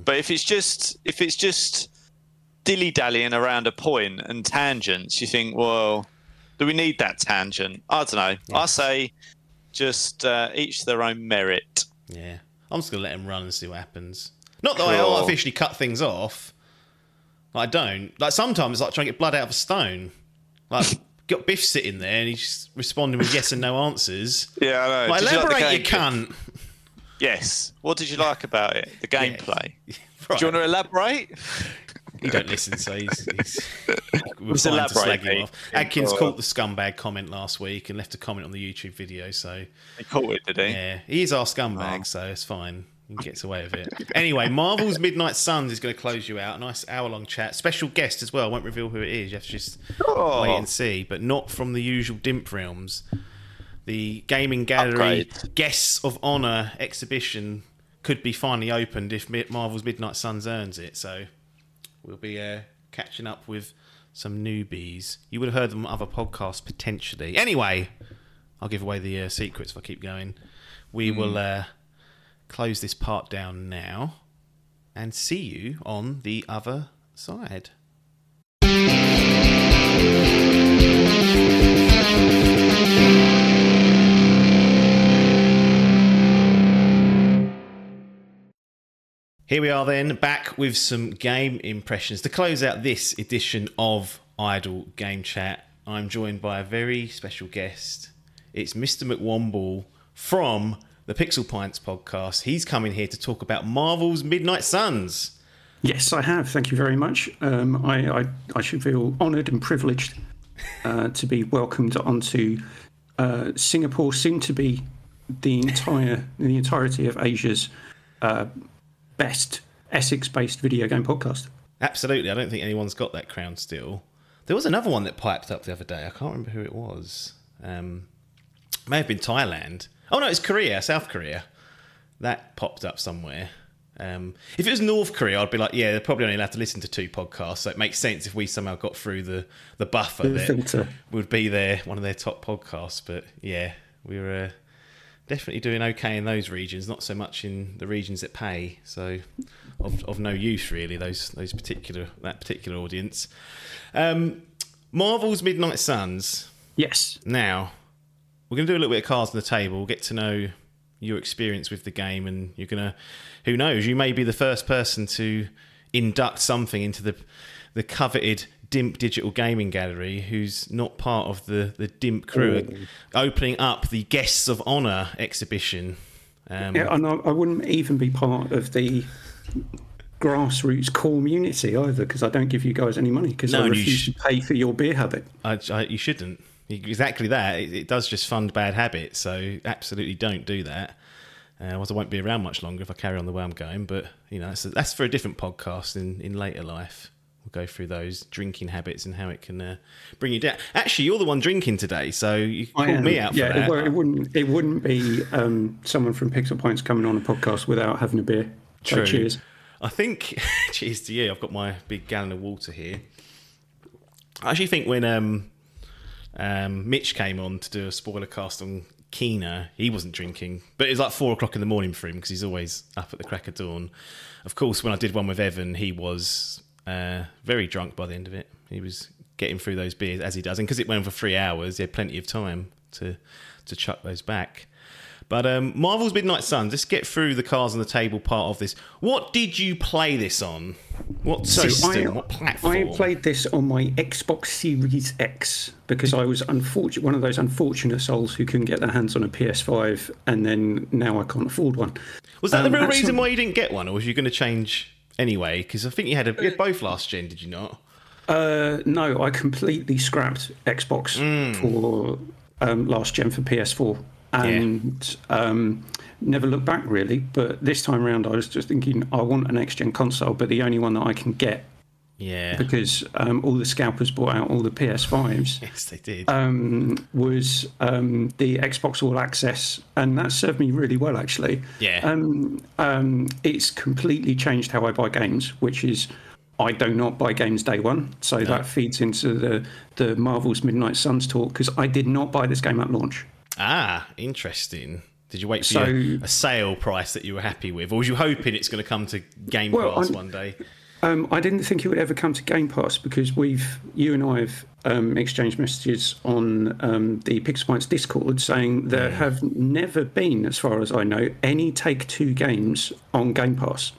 But if it's just if it's just dilly dallying around a point and tangents, you think, well, do we need that tangent? I don't know. I say just uh, each their own merit. Yeah, I'm just gonna let him run and see what happens. Not that I Cool. artificially cut things off. I don't. Like sometimes, it's like trying to get blood out of a stone. Like [LAUGHS] got Biff sitting there and he's responding with yes and no answers. [LAUGHS] Yeah, I know. Like, Did you like elaborate, you cunt. Yes. What did you like about it? The gameplay. [LAUGHS] Right. Do you want to elaborate? He don't listen, so he's, he's [LAUGHS] we're Just fine to elaborate, slag him off. Adkins caught the scumbag comment last week and left a comment on the YouTube video, so He caught it, did he? Yeah, he is our scumbag, Oh. so it's fine. He gets away with it. Anyway, Marvel's Midnight Suns is going to close you out. A Nice hour long chat. Special guest as well. I won't reveal who it is. You have to just Oh. wait and see. But not from the usual Dimp realms. The Gaming Gallery Upgrade. Guests of Honor exhibition could be finally opened if Marvel's Midnight Suns earns it. So we'll be uh, catching up with some newbies. You would have heard them on other podcasts potentially. Anyway, I'll give away the uh, secrets if I keep going. We will uh, close this part down now and see you on the other side. Here we are then, back with some game impressions. To close out this edition of Idle Game Chat, I'm joined by a very special guest. It's Mr. McWomble from the Pixel Pints podcast. He's coming here to talk about Marvel's Midnight Suns. Yes, I have. Thank you very much. Um, I, I, I should feel honoured and privileged uh, to be welcomed onto uh, Singapore, soon to be the entire the entirety of Asia's uh, best Essex-based video game podcast. Absolutely. I don't think anyone's got that crown still. There was another one that piped up the other day. I can't remember who it was. Um, may have been Thailand. Oh no, it's Korea, South Korea. That popped up somewhere. Um, if it was North Korea, I'd be like, yeah, they're probably only allowed to listen to two podcasts, so it makes sense if we somehow got through the the buffer The that filter. would be their one of their top podcasts. But yeah, we were uh, definitely doing okay in those regions, not so much in the regions that pay. So of, of no use really those those particular that particular audience. Um, Marvel's Midnight Suns. Yes. Now we're going to do a little bit of cards on the table. We'll get to know your experience with the game, and you're going to, who knows, you may be the first person to induct something into the the coveted DIMP Digital Gaming Gallery who's not part of the the DIMP crew, opening up the Guests of Honor exhibition. Um, Yeah, and I, I wouldn't even be part of the grassroots community either because I don't give you guys any money because No, I you refuse sh- to pay for your beer habit. I, I, you shouldn't. Exactly that. It, it does just fund bad habits. So absolutely don't do that. Uh, otherwise, I won't be around much longer if I carry on the way I'm going. But you know, that's, that's for a different podcast in, in later life. We'll go through those drinking habits and how it can uh, bring you down. Actually, you're the one drinking today, so you called am. me out for yeah, that. It, it wouldn't. It wouldn't be um, someone from Pixel Pints coming on a podcast without having a beer. So cheers. I think, [LAUGHS] cheers to you. I've got my big gallon of water here. I actually think when um, um, Mitch came on to do a spoiler cast on Kena, he wasn't drinking, but it was like four o'clock in the morning for him because he's always up at the crack of dawn. Of course, when I did one with Evan, he was uh, very drunk by the end of it. He was getting through those beers as he does, and because it went for three hours, he had plenty of time to to chuck those back. But um, Marvel's Midnight Suns. Let's get through the cards on the table part of this. What did you play this on? What system? I, what platform? I played this on my Xbox Series X because I was unfortunate, one of those unfortunate souls who couldn't get their hands on a PS5, and then now I can't afford one. Was that Um, the real reason not- why you didn't get one, or was you going to change anyway? Because I think you had, a, you had both last gen, did you not? Uh, no, I completely scrapped Xbox Hmm. for um, last gen for PS4 and um, never looked back really. But this time around, I was just thinking I want an next gen console, but the only one that I can get Yeah. because um, all the scalpers bought out all the PS5s. [LAUGHS] yes, they did. um, was um, the Xbox All Access, and that served me really well actually. Yeah. Um, um, it's completely changed how I buy games, which is I do not buy games day one, so that feeds into the the Marvel's Midnight Suns talk because I did not buy this game at launch. Ah, interesting. Did you wait for So- your, a sale price that you were happy with, or was you hoping it's going to come to Game Well, Pass I'm- one day? Um, I didn't think it would ever come to Game Pass because we've, you and I have um, exchanged messages on um, the Pixelmites Discord saying there have never been, as far as I know, any Take Two games on Game Pass.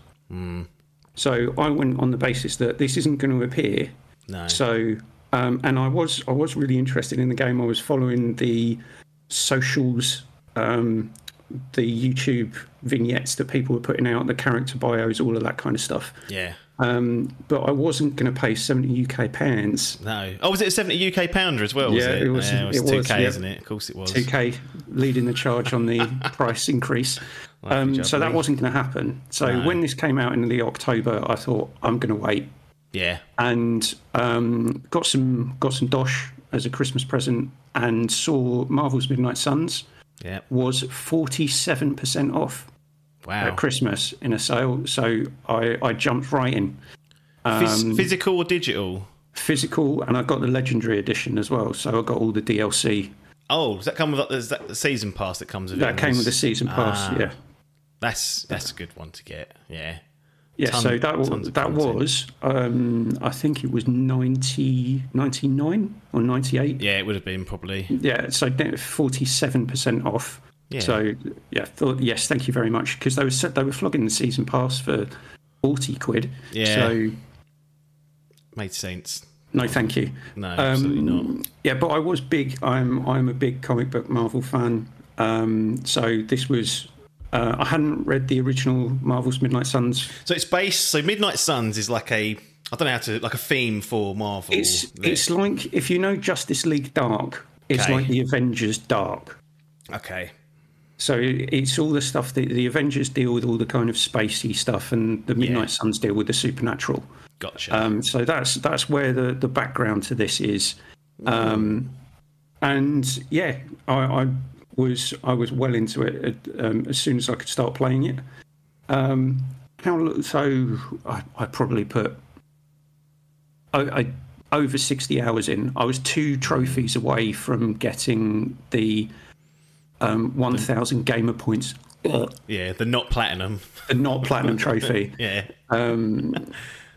So I went on the basis that this isn't going to appear. No. So, um, and I was I was really interested in the game. I was following the socials, um, the YouTube vignettes that people were putting out, the character bios, all of that kind of stuff. Yeah. Um, but I wasn't going to pay 70 UK pounds, No. Oh, was it a 70 UK pounder as well? Was Yeah, it? it was- Yeah, it was it 2K, was, yeah. isn't it? Of course it was. 2K leading the charge on the [LAUGHS] price increase. Um, so that wasn't going to happen. So No. when this came out in the October, I thought I'm going to wait Yeah. and um, got some got some dosh as a Christmas present and saw Marvel's Midnight Suns Yeah. was 47% off Wow. at Christmas in a sale. So I, I jumped right in. Phys- um, physical or digital? Physical, and I got the Legendary Edition as well. So I got all the DLC. Oh, does that come with there's that the season pass that comes with it? That came with the season pass. Ah. Yeah. That's that's a good one to get. Yeah. Yeah, Ton- so that was, that was um, I think it was 90, 99 or 98. Yeah, it would have been probably. Yeah, so forty-seven percent off. Yeah. So yeah, thought yes, thank you very much because they were they were flogging the season pass for forty quid. Yeah. So Made sense. no, thank you. No, absolutely Um, not. Yeah, but I was big. I'm I'm a big comic book Marvel fan. Um, so this was. Uh, I hadn't read the original Marvel's Midnight Suns. So it's based. So Midnight Suns is like a. I don't know how to like a theme for Marvel. It's it's like if you know Justice League Dark, it's Okay. like the Avengers Dark. okay. So it's all the stuff that the Avengers deal with, all the kind of spacey stuff, and the Midnight Suns deal with the supernatural. Gotcha. Um, so that's that's where the, the background to this is, um, and yeah, I, I was I was well into it um, as soon as I could start playing it. Um, how so? I, I probably put I, I over sixty hours in. I was two trophies away from getting the um, one thousand gamer points, yeah, the not platinum. the not platinum trophy. [LAUGHS] Yeah.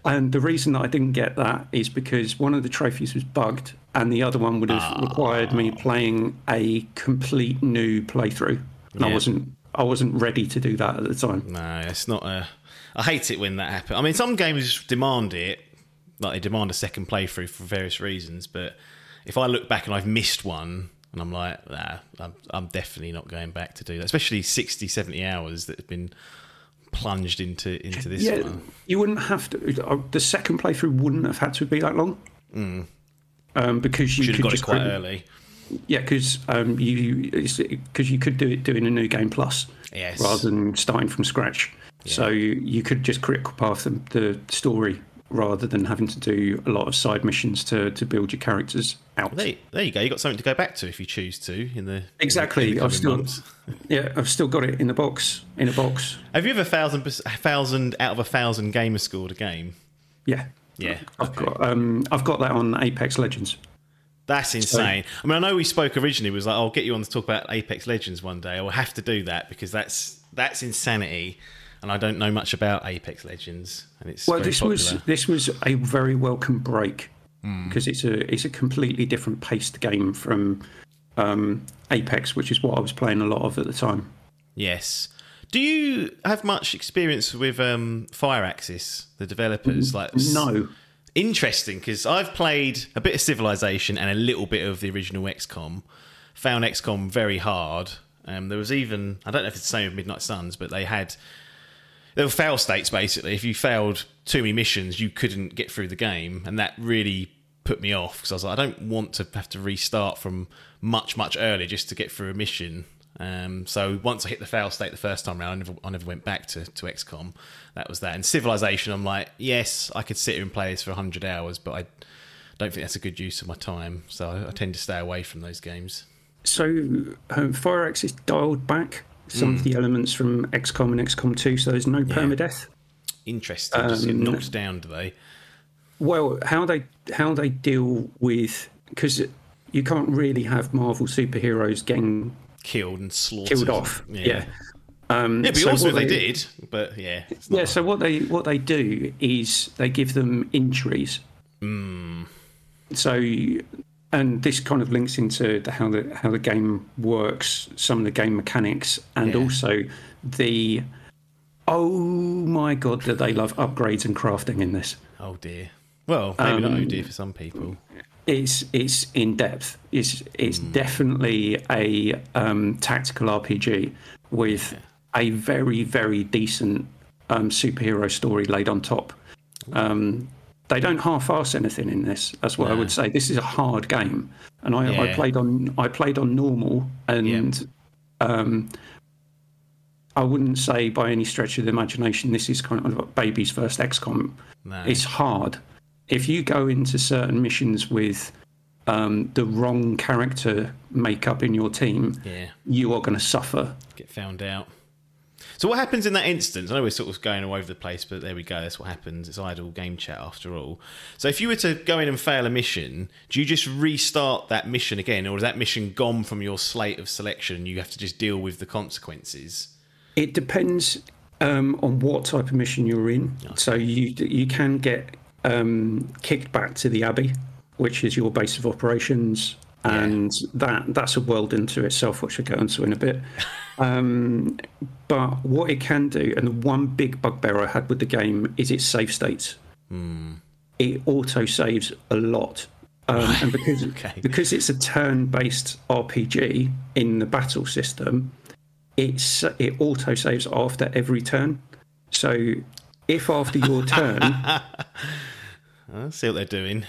And the reason that I didn't get that is because one of the trophies was bugged, and the other one would have ah. required me playing a complete new playthrough. And I wasn't. I wasn't ready to do that at the time. No, it's not a. I hate it when that happens. I mean, some games demand it, like they demand a second playthrough for various reasons. But if I look back and I've missed one, and I'm like, nah, I'm, I'm definitely not going back to do that. Especially 60, 70 hours that have been plunged into into this Yeah, one. you wouldn't have to. uh, The second playthrough wouldn't have had to be that long. Um, because you Should have could got it just quite early. Yeah, because um, you because you could do it doing a new game plus Yes. rather than starting from scratch. So you, you could just critical path the, the story rather than having to do a lot of side missions to, to build your characters out. There, there you go. You got something to go back to if you choose to in the Exactly. In the I've still months. [LAUGHS] yeah I've still got it in the box in a box. Have you ever thousand a thousand out of a thousand gamer scored a game? Yeah, Yeah. I've got um, I've got that on Apex Legends. That's insane. I mean, I know we spoke originally. Was like, I'll get you on to talk about Apex Legends one day. I will have to do that because that's that's insanity, and I don't know much about Apex Legends, and it's Well, this popular. was this was a very welcome break because it's a it's a completely different paced game from um, Apex, which is what I was playing a lot of at the time. Yes. Do you have much experience with um, Firaxis, the developers? Like, No, interesting because I've played a bit of Civilization and a little bit of the original XCOM. Found XCOM very hard. Um, there was even I don't know if it's the same with Midnight Suns, but they had there were fail states basically. If you failed too many missions, you couldn't get through the game, and that really put me off because I was like, I don't want to have to restart from much much earlier just to get through a mission. Um, so once I hit the fail state the first time around, I never, I never went back to, to XCOM. That was that. And Civilization, I'm like, yes, I could sit here and play this for 100 hours, but I don't think that's a good use of my time. So I, I tend to stay away from those games. so um, is dialed back some of the elements from XCOM and XCOM 2, so there's no permadeath. Interesting. Just get knocked down, do they? Well, how they how they deal with because you can't really have Marvel superheroes getting Killed and slaughtered. killed off. Yeah. Yeah. Um, It'd be so awesome if what they did, but yeah. Yeah. So what they what they do is they give them injuries. Hmm. So, and this kind of links into the, how the how the game works, some of the game mechanics, and Yeah. also the. Oh my god, do they love upgrades and crafting in this? Oh dear. Well, maybe not Um, oh dear for some people. it's it's in depth. It's it's definitely a um, tactical RPG with a very very decent um, superhero story laid on top. Um, they don't half-ass anything in this. That's what I would say. This is a hard game, and I, I played on I played on normal, and um, I wouldn't say by any stretch of the imagination this is kind of like baby's first XCOM No. it's hard. If you go into certain missions with um, the wrong character makeup in your team, yeah. you are going to suffer. Get found out. So what happens in that instance? I know we're sort of going all over the place, but there we go. That's what happens. It's idle game chat after all. So if you were to go in and fail a mission, do you just restart that mission again, or is that mission gone from your slate of selection? and You have to just deal with the consequences. It depends um, on what type of mission you're in. So you you can get um, kicked back to the Abbey, which is your base of operations, and that that's a world into itself, which we'll get into in a bit. [LAUGHS] Um, but what it can do, and the one big bugbear I had with the game is its save states. It auto saves a lot. Um, and because [LAUGHS] Okay. because it's a turn-based RPG in the battle system, it's it auto saves after every turn. So if after your turn, [LAUGHS] Uh, see what they're doing.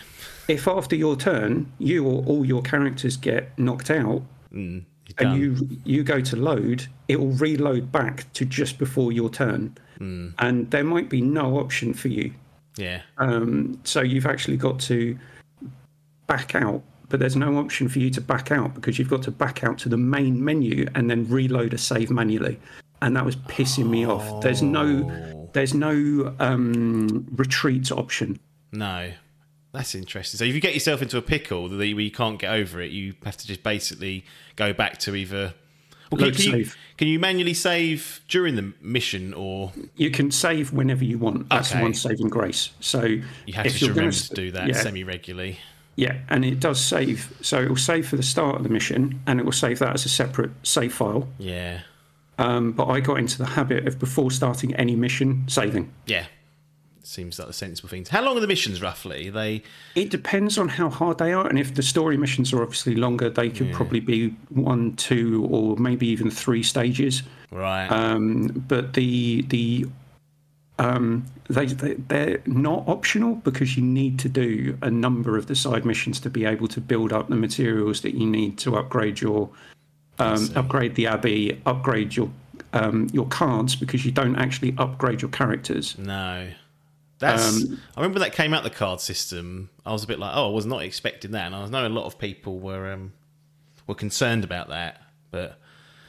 If after your turn you or all your characters get knocked out You're and you you go to load, it will reload back to just before your turn, and there might be no option for you. yeah. Um, so you've actually got to back out, but there's no option for you to back out because you've got to back out to the main menu and then reload a save manually, and that was pissing me off. There's no there's no um, retreat option. No. That's interesting. So if you get yourself into a pickle that you, can't get over it, you have to just basically go back to either. Well, can, can you, can you manually save during the mission, or You can save whenever you want. That's Okay. the one saving grace. So you have to just you're gonna remember to do that yeah, semi regularly? Yeah, and it does save. So it will save for the start of the mission, and it will save that as a separate save file. Yeah, Um, but I got into the habit of before starting any mission saving. yeah. Seems like the sensible things. How long are the missions roughly? They It depends on how hard they are, and if the story missions are obviously longer, they could probably be one, two, or maybe even three stages. right? Um, but the the um, they, they they're not optional because you need to do a number of the side missions to be able to build up the materials that you need to upgrade your um, upgrade the abbey, upgrade your um, your cards because you don't actually upgrade your characters. no. That's. um, I remember that came out the card system. I was a bit like, oh, I was not expecting that, and I know a lot of people were um, were concerned about that, but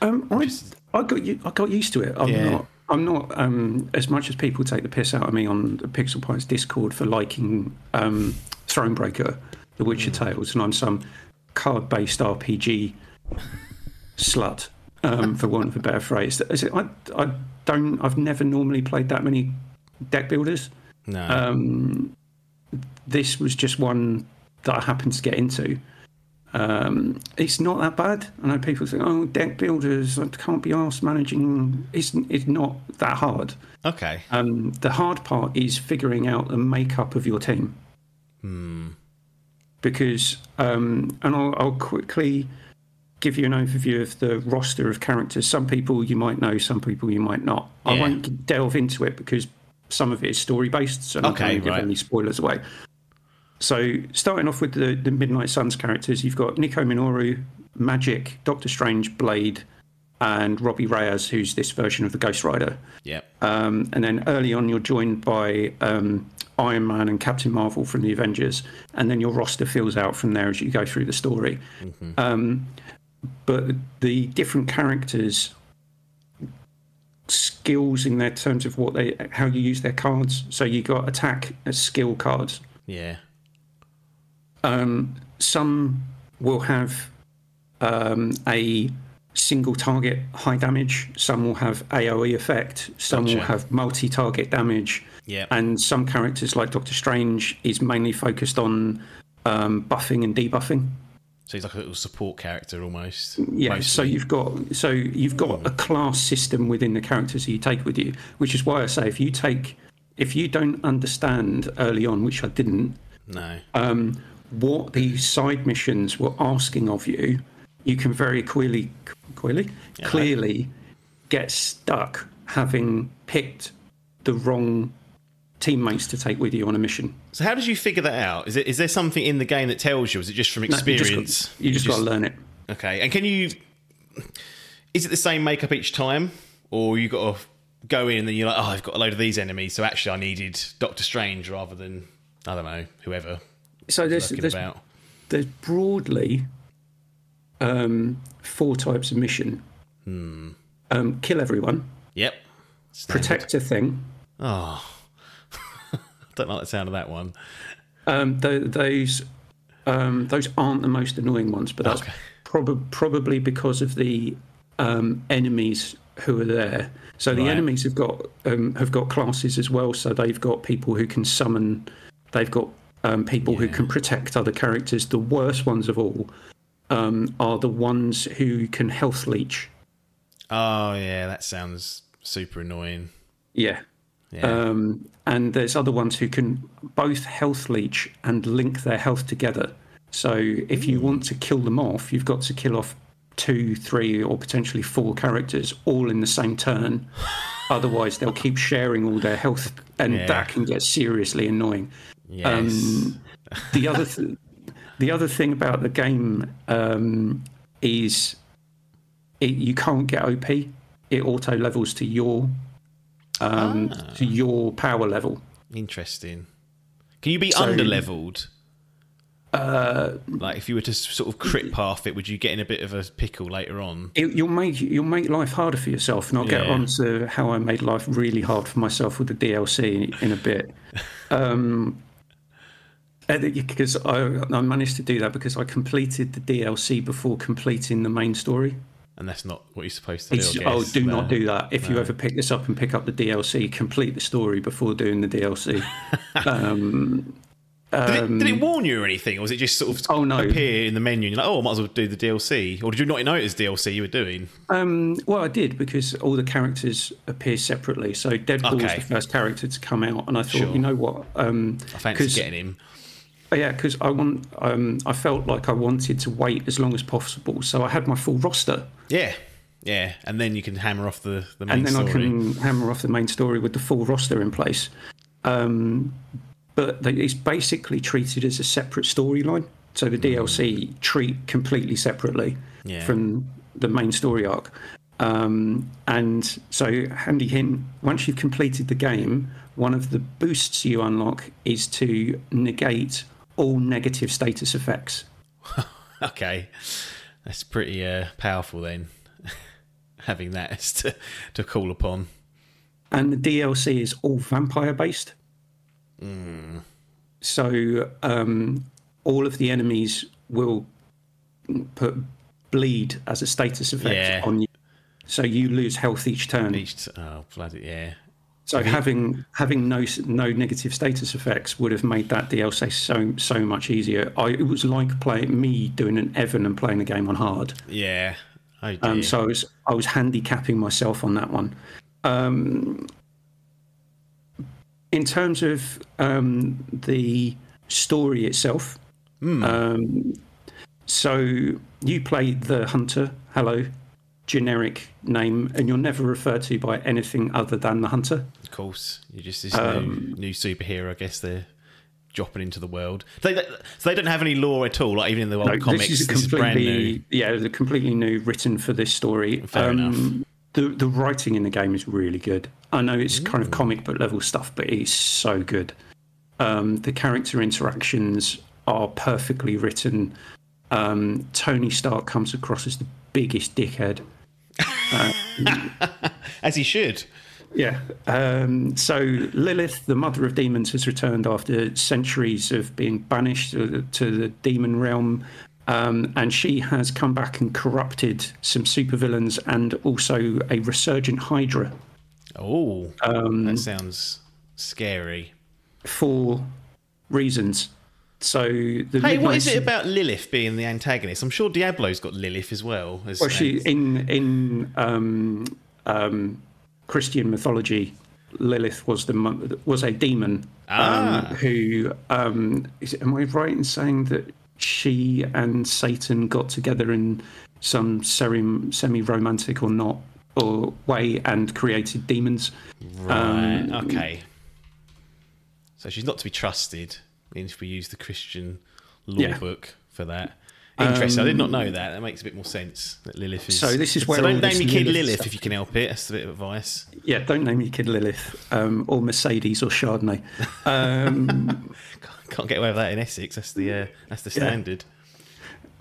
Um, I, I got I got used to it. I'm Yeah. not. I'm not um, as much as people take the piss out of me on the Pixel Pints Discord for liking um, Thronebreaker. The Witcher Hmm. Tales, and I'm some card-based RPG slut, um, for want of a better phrase. I, I don't. I've never normally played that many deck builders. No. Um, this was just one that I happened to get into. Um, it's not that bad. I know people think, "Oh, deck builders, I can't be asked managing." It's it's not that hard. okay. Um, the hard part is figuring out the makeup of your team. Hmm. Because, um, and I'll, I'll quickly give you an overview of the roster of characters. Some people you might know, some people you might not. I won't delve into it because some of it is story based, so I'm not Okay, going to give right. any spoilers away. So, starting off with the, the Midnight Suns characters, you've got Nico Minoru, Magik, Doctor Strange, Blade, and Robbie Reyes, who's this version of the Ghost Rider. Yep. Um, and then early on, you're joined by um, Iron Man and Captain Marvel from the Avengers, and then your roster fills out from there as you go through the story. Um, but the different characters' skills in their terms of what they, how you use their cards. So you got attack as skill cards. Yeah. Um, some will have um, a single target high damage. Some will have AOE effect. Some will have multi-target damage. Yeah. And some characters, like Doctor Strange, is mainly focused on um, buffing and debuffing. So he's like a little support character almost. Yeah, so you've got so you've got a class system within the characters that you take with you, which is why I say if you take if you don't understand early on, which I didn't, no. um, what these side missions were asking of you, you can very clearly, clearly, Yeah. clearly get stuck having picked the wrong teammates to take with you on a mission. So how did you figure that out? Is it is there something in the game that tells you? Is it just from No, you just experience? got- You just, got to learn it. Okay. And can you? Is it the same makeup each time, or you got to go in and then you're like, oh, I've got a load of these enemies, so actually I needed Doctor Strange rather than I don't know whoever So there's there's, about. there's broadly um, four types of mission. Hmm. Um, kill everyone, Yep. Standard. protect a thing. Oh, don't like the sound of that one. Um, th- those um, those aren't the most annoying ones, but that's Okay. prob- probably because of the um, enemies who are there. So the Right. enemies have got um, have got classes as well. So they've got people who can summon. They've got um, people who can protect other characters. The worst ones of all um, are the ones who can health leech. Oh yeah, that sounds super annoying. Yeah. Yeah. Um, and there's other ones who can both health leech and link their health together. So if you want to kill them off, you've got to kill off two, three, or potentially four characters all in the same turn. [LAUGHS] Otherwise, they'll keep sharing all their health, and Yeah. that can get seriously annoying. yes. Um, the other [LAUGHS] th- the other thing about the game um, is it, you can't get OP. It auto levels to your um, Ah. to your power level. Interesting. Can you be So- under leveled? Uh, Like if you were to sort of crit path it, would you get in a bit of a pickle later on? it, you'll make you'll make life harder for yourself, and I'll get Yeah. on to how I made life really hard for myself with the DLC in a bit. [LAUGHS] Um, because I, I managed to do that because I completed the DLC before completing the main story. And that's not what you're supposed to do. Oh, guess. do not do that. If you ever pick this up and pick up the DLC, complete the story before doing the DLC. [LAUGHS] um, Did, it, did it warn you or anything, or was it just sort of Oh, no. appear in the menu and you're like, oh, I might as well do the DLC? Or did you not know it was DLC you were doing? um, well, I did because all the characters appear separately. So Deadpool was the first character to come out, and I thought, Sure. you know what? Um, I fancy getting him. Yeah, because I want. Um, I felt like I wanted to wait as long as possible, so I had my full roster, Yeah, yeah, and then you can hammer off the the main story. and then story. I can hammer off the main story with the full roster in place. Um, but they, it's basically treated as a separate storyline. So the DLC treat completely separately Yeah. from the main story arc. Um, and so, handy hint: once you've completed the game, one of the boosts you unlock is to negate all negative status effects. [LAUGHS] Okay, that's pretty uh, powerful then. [LAUGHS] Having that as to to call upon. and the DLC is all vampire based. So um, all of the enemies will put bleed as a status effect Yeah. on you, so you lose health each turn. Each t- oh bloody yeah. So having having no no negative status effects would have made that DLC so so much easier. I, it was like playing me doing an Evan and playing the game on hard. Yeah. Oh dear. Um, so I was I was handicapping myself on that one. Um, in terms of um, the story itself, um, so you play the hunter. Hello, generic name, and you're never referred to by anything other than the hunter. Of course, you're just this um, new, new superhero. I guess they're dropping into the world. They, they, so they don't have any lore at all. Like even in the old No, comics, this is this is brand completely new. yeah, a completely new written for this story. Um, Fair enough. The the writing in the game is really good. I know it's kind of comic book level stuff, but it's so good. Um, the character interactions are perfectly written. Um, Tony Stark comes across as the biggest dickhead. [LAUGHS] As he should. Yeah. Um, so Lilith, the mother of demons, has returned after centuries of being banished to the, to the demon realm. Um, and she has come back and corrupted some supervillains and also a resurgent Hydra Oh, Um, that sounds scary. for reasons. So the Hey, what is it about Lilith being the antagonist? I'm sure Diablo's got Lilith as well. As, Well, she in in um, um, Christian mythology, Lilith was the was a demon Ah. um, who um, is it, am I right in saying that she and Satan got together in some semi romantic or not or way and created demons? right, um, okay. So she's not to be trusted. If we use the Christian law Yeah. Book for that. Interesting. I did not know that. That makes a bit more sense. That Lilith is. So this is where So don't name your kid Lilith Lilith if you can help it. That's a bit of advice. Yeah, don't name your kid Lilith um, or Mercedes or Chardonnay. Um, [LAUGHS] Can't get away with that in Essex. That's the uh, that's the standard.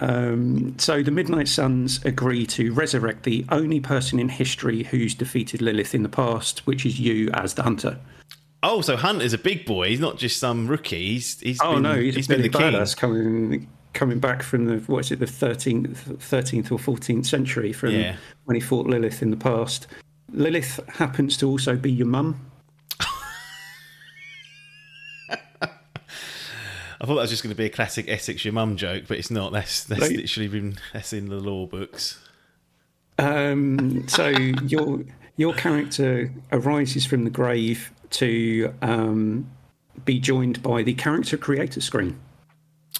Um, so the Midnight Suns agree to resurrect the only person in history who's defeated Lilith in the past, which is you as the hunter. Oh, so Hunter's a big boy. He's not just some rookie. He's he's Oh been, no, he's, he's been been the king. coming coming back from the what is it the thirteenth thirteenth or fourteenth century from Yeah. when he fought Lilith in the past. Lilith happens to also be your mum. [LAUGHS] I thought that was just going to be a classic Essex your mum joke, but it's not. That's that's literally been that's in the law books. Um, so [LAUGHS] your your character arises from the grave to um, be joined by the character creator screen.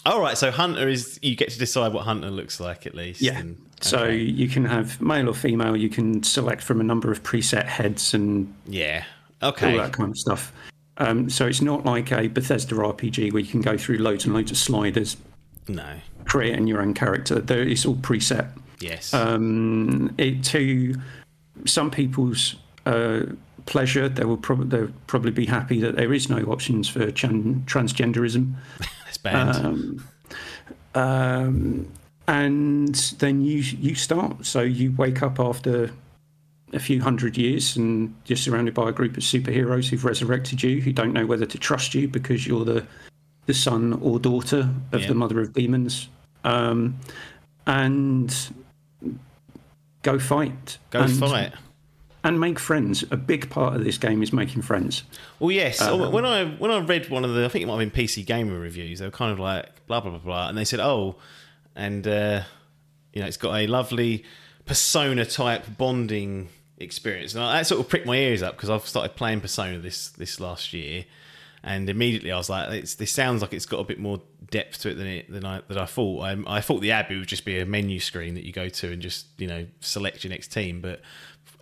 All right, so Hunter is you get to decide what Hunter looks like at least. Yeah. and- So you can have male or female. You can select from a number of preset heads and yeah, okay, all that kind of stuff. Um, so it's not like a Bethesda RPG where you can go through loads and loads of sliders, no, creating your own character. There, it's all preset. yes, Um, it, to some people's uh, pleasure, they will probably they'll probably be happy that there is no options for transgenderism. [LAUGHS] banned. Um, um, and then you you start. So you wake up after a few hundred years, and you're surrounded by a group of superheroes who've resurrected you, who don't know whether to trust you because you're the the son or daughter of Yeah. the mother of demons, um, and go fight. Go and, fight. And make friends. A big part of this game is making friends. Well, yes. Um, when I when I read one of the, I think it might have been PC Gamer reviews. They were kind of like blah blah blah blah, and they said, "Oh, and uh, you know, it's got a lovely Persona type bonding experience." And that sort of pricked my ears up because I've started playing Persona this this last year, and immediately I was like, it's, "This sounds like it's got a bit more depth to it than it than I than I thought." I, I thought the Abbey would just be a menu screen that you go to and just you know select your next team, but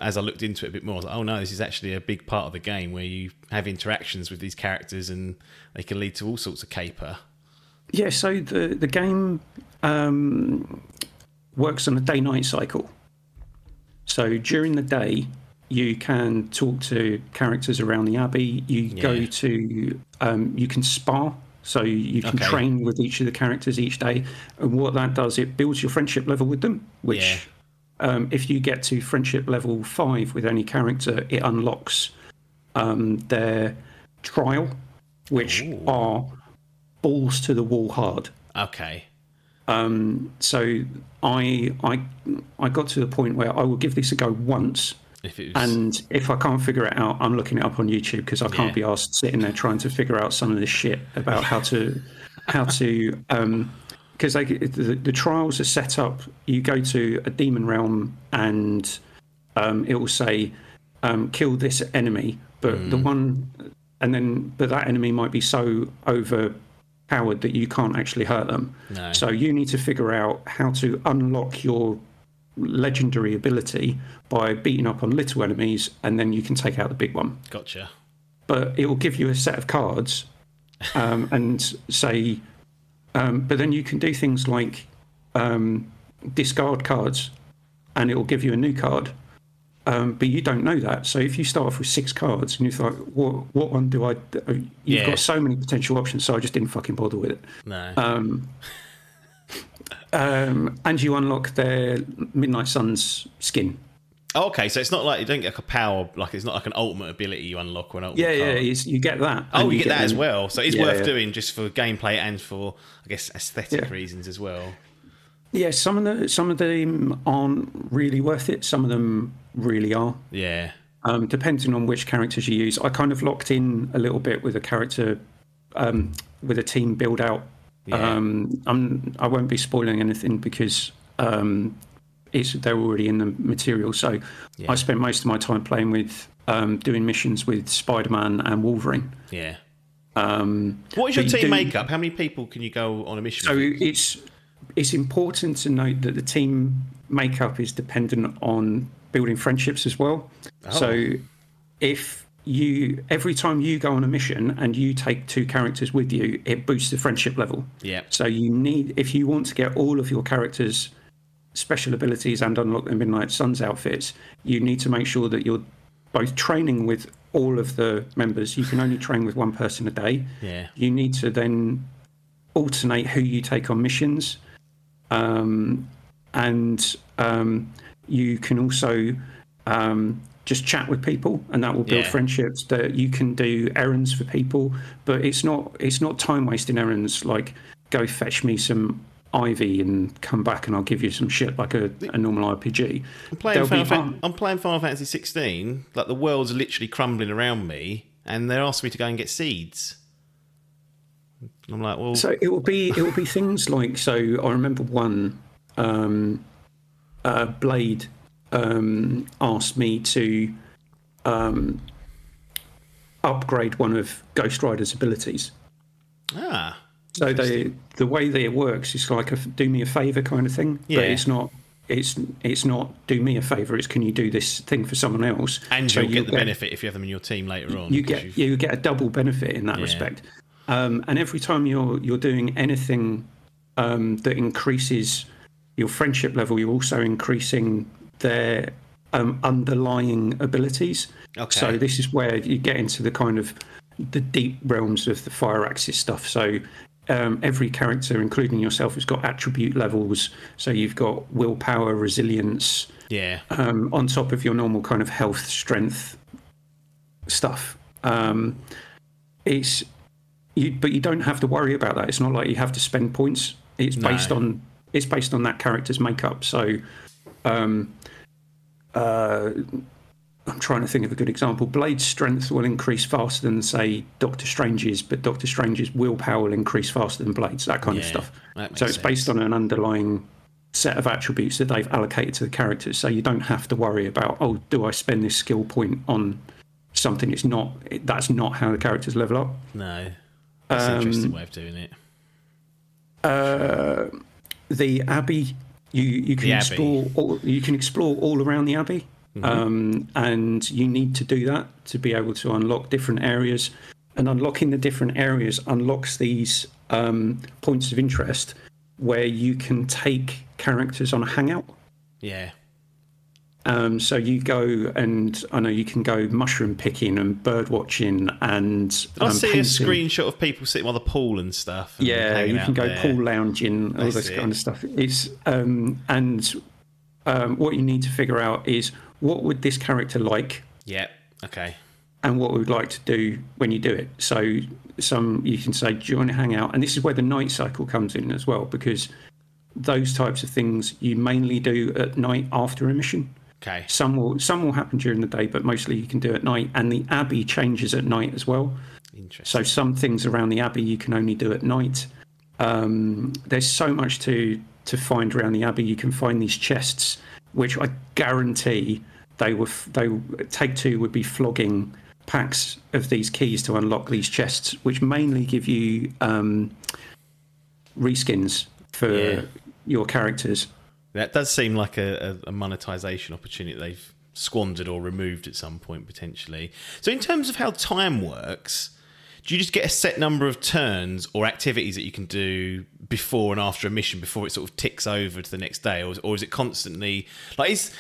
as I looked into it a bit more, I was like, oh no, this is actually a big part of the game where you have interactions with these characters and they can lead to all sorts of caper. Yeah, so the the game um, works on a day night cycle. So during the day, you can talk to characters around the abbey. You go to um, you can spar. So you can Okay. train with each of the characters each day, and what that does, it builds your friendship level with them. Which, um, if you get to friendship level five with any character, it unlocks um, their trial, which Ooh. are balls to the wall hard. Okay. So I I I got to the point where I will give this a go once, If was, and if I can't figure it out, I'm looking it up on YouTube because I can't Yeah. be asked sitting there trying to figure out some of this shit about how to how to um because the, the trials are set up. You go to a demon realm and um, it will say um, kill this enemy, but the one and then but that enemy might be so overpowered that you can't actually hurt them. No. So you need to figure out how to unlock your legendary ability by beating up on little enemies, and then you can take out the big one. gotcha. But it will give you a set of cards, um, and say, um, but then you can do things like um, discard cards, and it will give you a new card. Um, but you don't know that. So if you start off with six cards and you're like, what, what one do I? uh, You've Yeah. got so many potential options, so I just didn't fucking bother with it. No. Um, [LAUGHS] and you unlock their Midnight Suns skin. Okay, so it's not like you don't get like a power, like it's not like an ultimate ability you unlock when ultimate. Yeah, yeah, card. it's, you get that. Oh, you get that as well. So it's Yeah, worth yeah. doing just for gameplay and for, I guess, aesthetic Yeah. reasons as well. Yeah, some of the some of them aren't really worth it. Some of them really are. Yeah. Um, depending on which characters you use, I kind of locked in a little bit with a character, um, with a team build out. Yeah. Um, I'm I won't be spoiling anything because um, it's they're already in the material. So Yeah. I spent most of my time playing with um, doing missions with Spider Man and Wolverine. Yeah. Um, What is your team do- makeup? How many people can you go on a mission? So with? it's it's important to note that the team makeup is dependent on building friendships as well. So if you every time you go on a mission and you take two characters with you, it boosts the friendship level. Yeah. So you need if you want to get all of your characters special abilities and unlock the Midnight Suns outfits, you need to make sure that you're both training with all of the members. You can only train with one person a day Yeah. you need to then alternate who you take on missions um, and um, you can also um, just chat with people and that will build Yeah. friendships that you can do errands for people but it's not it's not time wasting errands like go fetch me some ivy and come back and i'll give you some shit like a, a normal rpg I'm playing, Final be Fan- I'm playing Final Fantasy 16. Like the world's literally crumbling around me, and they're asking me to go and get seeds. I'm like, well, So it will be it will be things like so. I remember one um, uh, Blade um, asked me to um, upgrade one of Ghost Rider's abilities. ah, So they, the way that it works is like a do me a favor kind of thing, Yeah. but it's not. It's it's not do me a favor. It's can you do this thing for someone else? and So you'll get the benefit if you have them in your team later on. you get you've- you get a double benefit in that Yeah. respect. Um, and every time you're you're doing anything um, that increases your friendship level, you're also increasing their um, underlying abilities. Okay. So this is where you get into the kind of the deep realms of the Firaxis stuff. So um, every character, including yourself, has got attribute levels. So you've got willpower, resilience, yeah, um, on top of your normal kind of health, strength stuff. Um, it's you, but you don't have to worry about that. It's not like you have to spend points. It's No. based on it's based on that character's makeup. So, um, uh, I'm trying to think of a good example. Blade's strength will increase faster than say Doctor Strange's, but Doctor Strange's willpower will increase faster than Blade's. That kind of stuff. So it's based on an underlying set of attributes that they've allocated to the characters. So you don't have to worry about oh, do I spend this skill point on something? It's not. It, that's not how the characters level up. no, that's an interesting way of doing it. Uh, the abbey you you can The Abbey. explore all, you can explore all around the abbey um, and you need to do that to be able to unlock different areas and unlocking the different areas unlocks these um, points of interest where you can take characters on a hangout Yeah, um, so you go and I know you can go mushroom picking and bird watching and I um, see a screenshot of people sitting by the pool and stuff. and Yeah, you can go there. pool lounging, all I this see. kind of stuff. It's um, and um, what you need to figure out is what would this character like, Yeah, okay. and what we would like to do when you do it. So some you can say, do you want to hang out? And this is where the night cycle comes in as well, because those types of things you mainly do at night after a mission. Okay. Some will some will happen during the day, but mostly you can do at night. And the abbey changes at night as well. Interesting. So some things around the abbey you can only do at night. Um, there's so much to to find around the abbey. You can find these chests, which I guarantee they were they Take Two would be flogging packs of these keys to unlock these chests, which mainly give you um, reskins for Yeah. your characters. That does seem like a, a, monetization opportunity they've squandered or removed at some point potentially. So, in terms of how time works, do you just get a set number of turns or activities that you can do before and after a mission before it sort of ticks over to the next day, or, or is it constantly like is?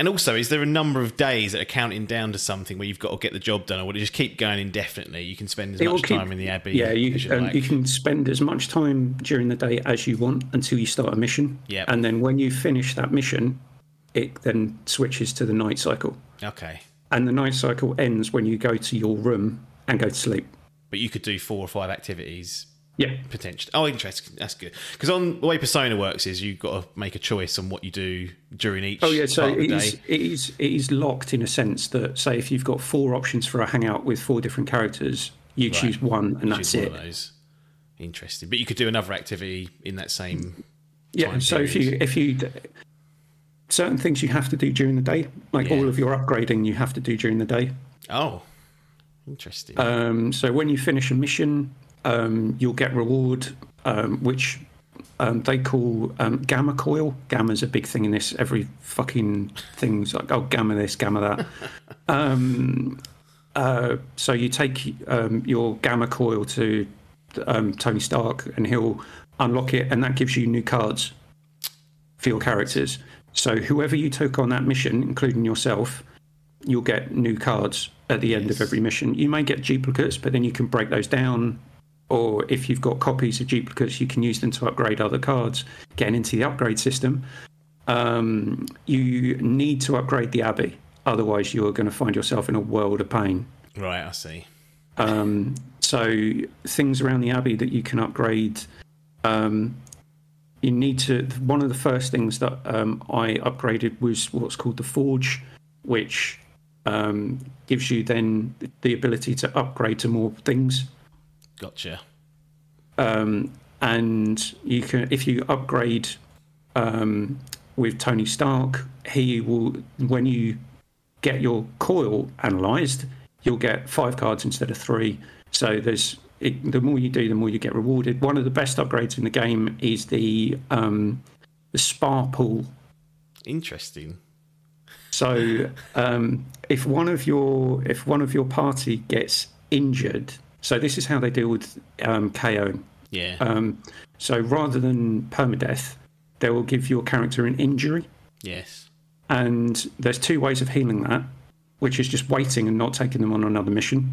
And also, is there a number of days that are counting down to something where you've got to get the job done, or will it just keep going indefinitely? You can spend as It much keep- time in the abbey. Yeah, you, you um, like. you can spend as much time during the day as you want until you start a mission. Yep. And then when you finish that mission, it then switches to the night cycle. Okay, And the night cycle ends when you go to your room and go to sleep. but you could do four or five activities Yeah. potentially. Oh, interesting. That's good. Because on the way Persona works is you've got to make a choice on what you do during each. Oh yeah, so part of the it is, day. it is it is locked in a sense that say if you've got four options for a hangout with four different characters, you choose one and that's Choose it. one of those. Interesting, but you could do another activity in that same. Yeah. time So if you if you certain things you have to do during the day, like Yeah. all of your upgrading, you have to do during the day. Oh, interesting. Um, so when you finish a mission, um, you'll get reward, um, which um, they call um, gamma coil. Gamma's a big thing in this. Every fucking thing's like, oh, gamma this, gamma that. [LAUGHS] um, uh, so you take um, your gamma coil to um, Tony Stark, and he'll unlock it, and that gives you new cards for your characters. So whoever you took on that mission, including yourself, you'll get new cards at the end of every mission. You may get duplicates, but then you can break those down. Or if you've got copies of duplicates, you can use them to upgrade other cards. Getting into the upgrade system, um, you need to upgrade the Abbey. Otherwise, you're going to find yourself in a world of pain. right, I see. Um, so things around the abbey that you can upgrade. Um, you need to. One of the first things that um, I upgraded was what's called the forge, which um, gives you then the ability to upgrade to more things. Gotcha. Um, and you can, if you upgrade um, with Tony Stark, he will. When you get your coil analysed, you'll get five cards instead of three. So there's it, the more you do, the more you get rewarded. One of the best upgrades in the game is the um, the spar pool. Interesting. So um, if one of your if one of your party gets injured, so this is how they deal with um, KOing. Yeah. Um, so rather than permadeath, they will give your character an injury. yes. And there's two ways of healing that, which is just waiting and not taking them on another mission.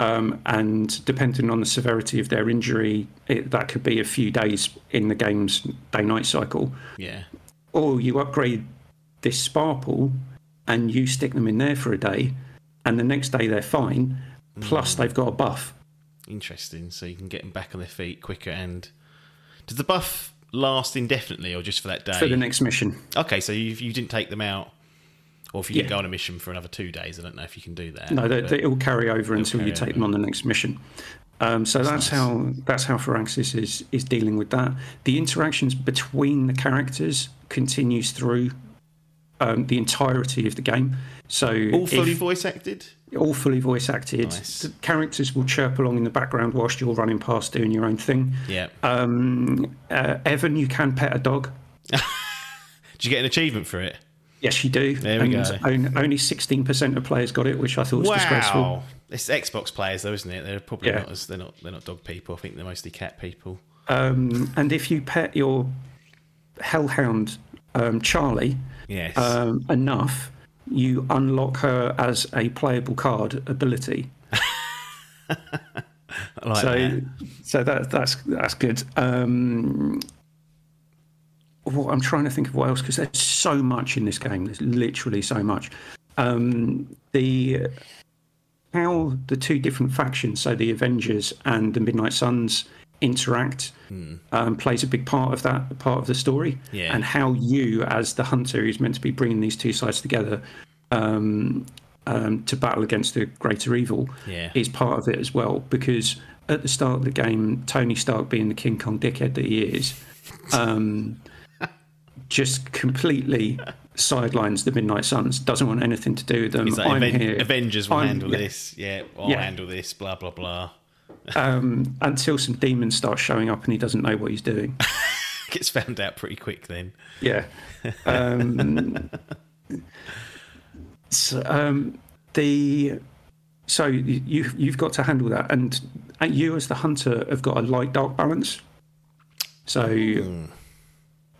Um, and depending on the severity of their injury, it, that could be a few days in the game's day night cycle. Yeah. Or you upgrade this spar pool and you stick them in there for a day, and the next day they're fine, plus they've got a buff. Interesting. So you can get them back on their feet quicker. And does the buff last indefinitely or just for that day? For the next mission. Okay, so you, you didn't take them out, or if you didn't go on a mission for another two days, I don't know if you can do that. No, they, they, it'll carry over until you take over. them on the next mission. Um, so that's, how that's how Firaxis is is dealing with that. The interactions between the characters continues through um, the entirety of the game. So all fully if- voice acted. all fully voice acted. Nice. The characters will chirp along in the background whilst you're running past doing your own thing. Yeah. Um, uh, Evan, you can pet a dog. [LAUGHS] Did you get an achievement for it? Yes, you do. There we and go. only 16% of players got it, which I thought was disgraceful. Wow. It's Xbox players though, isn't it? They're probably Yeah. not as they're not they're not dog people. I think they're mostly cat people. Um, and if you pet your hellhound um, Charlie Yes. um, enough, you unlock her as a playable card ability. [LAUGHS] I like so, that. so that that's that's good. Um, what I'm trying to think of what else because there's so much in this game. There's literally so much. Um, the how the two different factions, so the Avengers and the Midnight Suns, interact um, plays a big part of that part of the story, Yeah. and how you, as the hunter who's meant to be bringing these two sides together um, um, to battle against the greater evil, Yeah. is part of it as well. Because at the start of the game, Tony Stark, being the King Kong dickhead that he is, um, [LAUGHS] just completely sidelines the Midnight Suns. Doesn't want anything to do with them. Like, I'm Aven- here. Avengers will I'm- handle yeah. this. Yeah, I'll Yeah. handle this. Blah blah blah. Um, until some demons start showing up and he doesn't know what he's doing. [LAUGHS] Gets found out pretty quick then. Yeah. Um, so, um, the so you you've got to handle that, and you as the hunter have got a light dark balance. So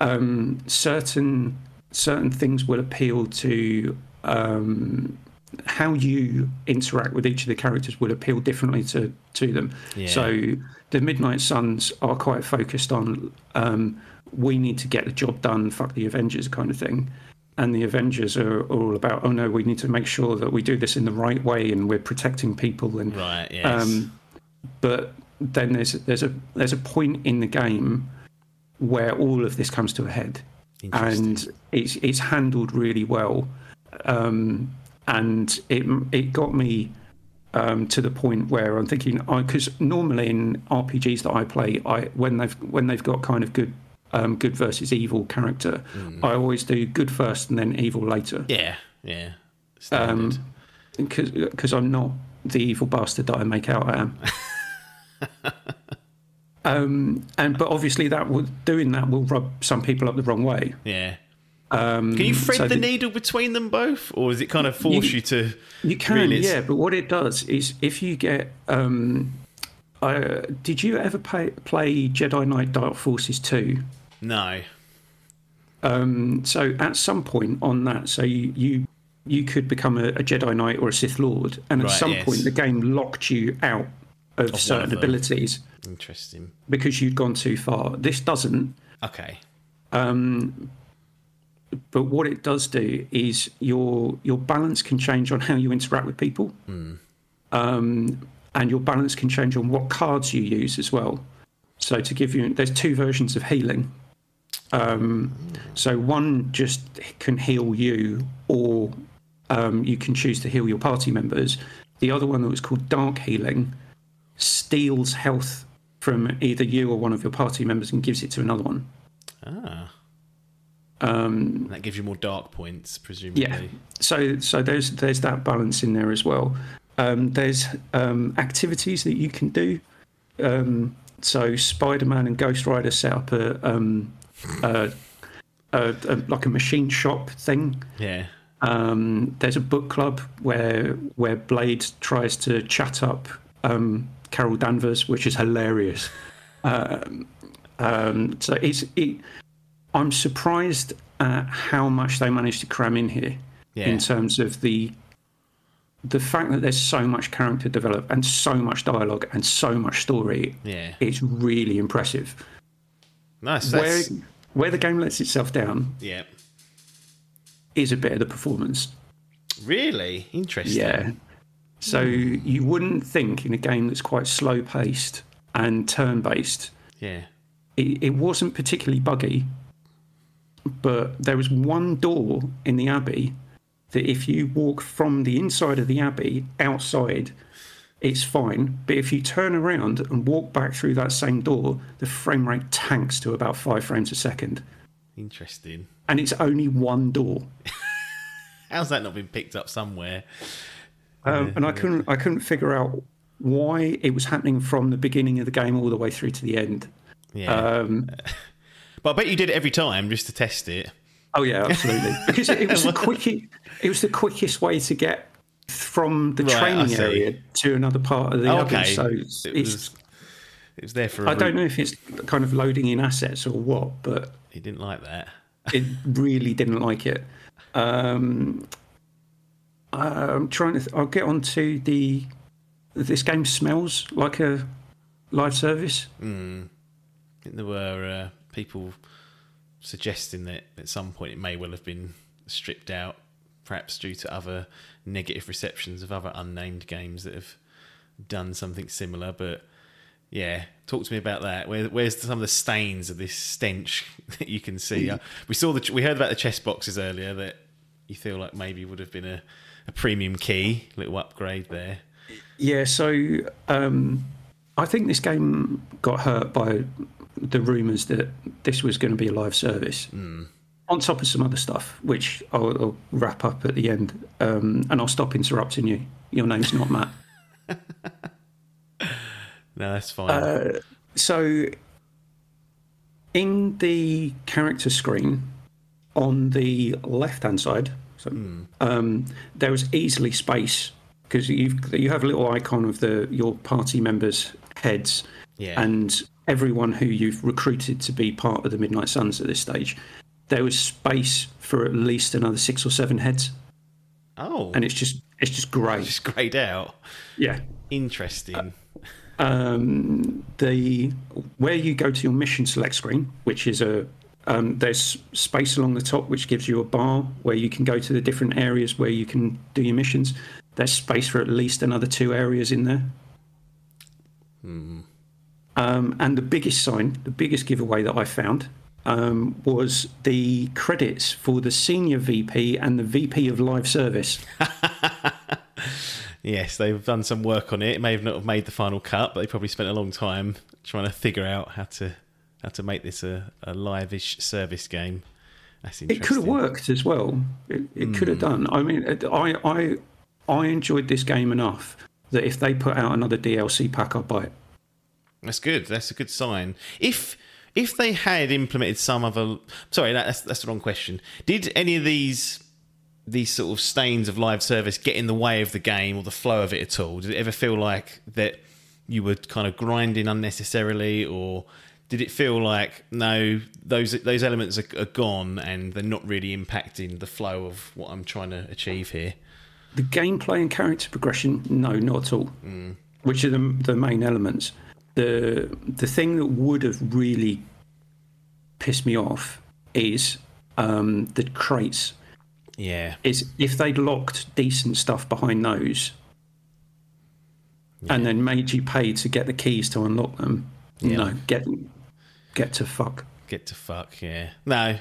um, certain certain things will appeal to um, how you interact with each of the characters will appeal differently to to them. Yeah. So the Midnight Suns are quite focused on um, we need to get the job done, fuck the Avengers kind of thing. And the Avengers are, all about, oh no, we need to make sure that we do this in the right way and we're protecting people. And Right. Yes. um, but then there's there's a there's a point in the game where all of this comes to a head, and it's it's handled really well, um, and it it got me um, to the point where I'm thinking, because normally in RPGs that I play, I when they've when they've got kind of good um, good versus evil character, I always do good first and then evil later yeah. Yeah. um, Standard. because I'm not the evil bastard that I make out I am. [LAUGHS] um, and but obviously that will doing that will rub some people up the wrong way. yeah. Can you thread um, so the the- needle between them both, or does it kind of force you, You- to? You can, yeah, but what it does is if you get. Um, uh, did you ever play, play Jedi Knight Dark Forces 2? No. Um, so at some point on that, so you you, you could become a, a Jedi Knight or a Sith Lord, and at Right, some yes. point the game locked you out of, of certain abilities Interesting. because you'd gone too far. This doesn't. Okay. But what it does do is your your balance can change on how you interact with people, um, and your balance can change on what cards you use as well. So to give you, there's two versions of healing. Um, so one just can heal you, or um, you can choose to heal your party members. The other one that was called dark healing steals health from either you or one of your party members and gives it to another one. Ah. Um, that gives you more dark points, presumably. Yeah. So so there's there's that balance in there as well. Um, there's um, activities that you can do. Um, so Spider-Man and Ghost Rider set up a, um, a, a, a like a machine shop thing. Yeah. Um, there's a book club where where Blade tries to chat up um, Carol Danvers, which is hilarious. [LAUGHS] Um, um, so it's it, I'm surprised at how much they managed to cram in here Yeah. in terms of the the fact that there's so much character develop and so much dialogue and so much story. Yeah. It's really impressive. Nice. Where where the game lets itself down yeah. is a bit of the performance. Really interesting. Yeah. So hmm. you wouldn't think in a game that's quite slow paced and turn based, Yeah. it, it wasn't particularly buggy, but there was one door in the Abbey that if you walk from the inside of the Abbey outside, it's fine. But if you turn around and walk back through that same door, the frame rate tanks to about five frames a second. Interesting. And it's only one door. [LAUGHS] How's that not been picked up somewhere? Um, and I couldn't I couldn't figure out why it was happening from the beginning of the game all the way through to the end. Yeah. Um, [LAUGHS] but I bet you did it every time just to test it. oh yeah, absolutely, [LAUGHS] because it, was the quickest it was the quickest way to get from the Right, training area to another part of the Oh, okay. So it was it was there for. I I don't know if it's kind of loading in assets or what, but He didn't like that. it really didn't like it. Um, I'm trying to. Th- I'll get on to the. This game smells like a live service. I think there were uh, people suggesting that at some point it may well have been stripped out perhaps due to other negative receptions of other unnamed games that have done something similar. But yeah, talk to me about that. Where, where's some of the stains of this stench [LAUGHS] that you can see? Uh, we saw the we heard about the chess boxes earlier that you feel like maybe would have been a, a premium key, little upgrade there. Yeah, so um, I think this game got hurt by the rumours that this was going to be a live service. On top of some other stuff, which I'll, I'll wrap up at the end, um, and I'll stop interrupting you. Your name's not Matt. [LAUGHS] No, that's fine. So, in the character screen on the left-hand side, so um, there is easily space because you you have a little icon of the your party members' heads, Yeah. and everyone who you've recruited to be part of the Midnight Suns at this stage. There was space for at least another six or seven heads, oh, and it's just it's just great. just grayed out. Yeah. Interesting. um, the where you go to your mission select screen, which is a um, there's space along the top which gives you a bar where you can go to the different areas where you can do your missions. There's space for at least another two areas in there. Um, and the biggest sign, the biggest giveaway that I found um, was the credits for the senior VP and the VP of live service. [LAUGHS] Yes, they've done some work on it. It may have not have made the final cut, but they probably spent a long time trying to figure out how to how to make this a, a live-ish service game. It could have worked as well. It, it could have done. I mean, I, I, I enjoyed this game enough that if they put out another DLC pack, I'd buy it. That's good. That's a good sign. If if they had implemented some other, sorry, that's that's the wrong question. Did any of these these sort of stains of live service get in the way of the game or the flow of it at all? Did it ever feel like that you were kind of grinding unnecessarily, or did it feel like no, those those elements are, are gone and they're not really impacting the flow of what I'm trying to achieve here? The gameplay and character progression, no, not at all. Mm. Which are the, the main elements. The the thing that would have really pissed me off is um, the crates. Yeah, Is if they'd locked decent stuff behind those, and then made you pay to get the keys to unlock them. Yeah. No, get get to fuck. get to fuck. Yeah, no,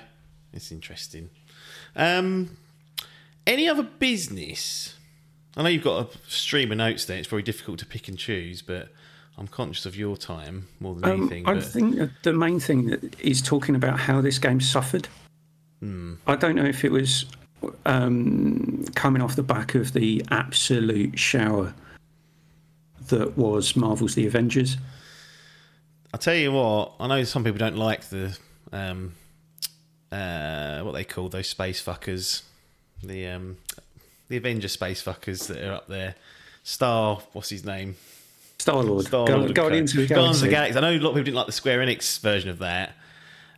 it's interesting. Um, any other business? I know you've got a stream of notes there. It's very difficult to pick and choose, but I'm conscious of your time more than Um, anything. I but think the main thing that is talking about how this game suffered. Hmm. I don't know if it was um, coming off the back of the absolute shower that was Marvel's The Avengers. I'll tell you what. I know some people don't like the um, uh, what they call those space fuckers, the um, the Avenger space fuckers that are up there. Star, what's his name? Star Lord, Guardians of the Guardians of the Galaxy. Galaxy. I know a lot of people didn't like the Square Enix version of that.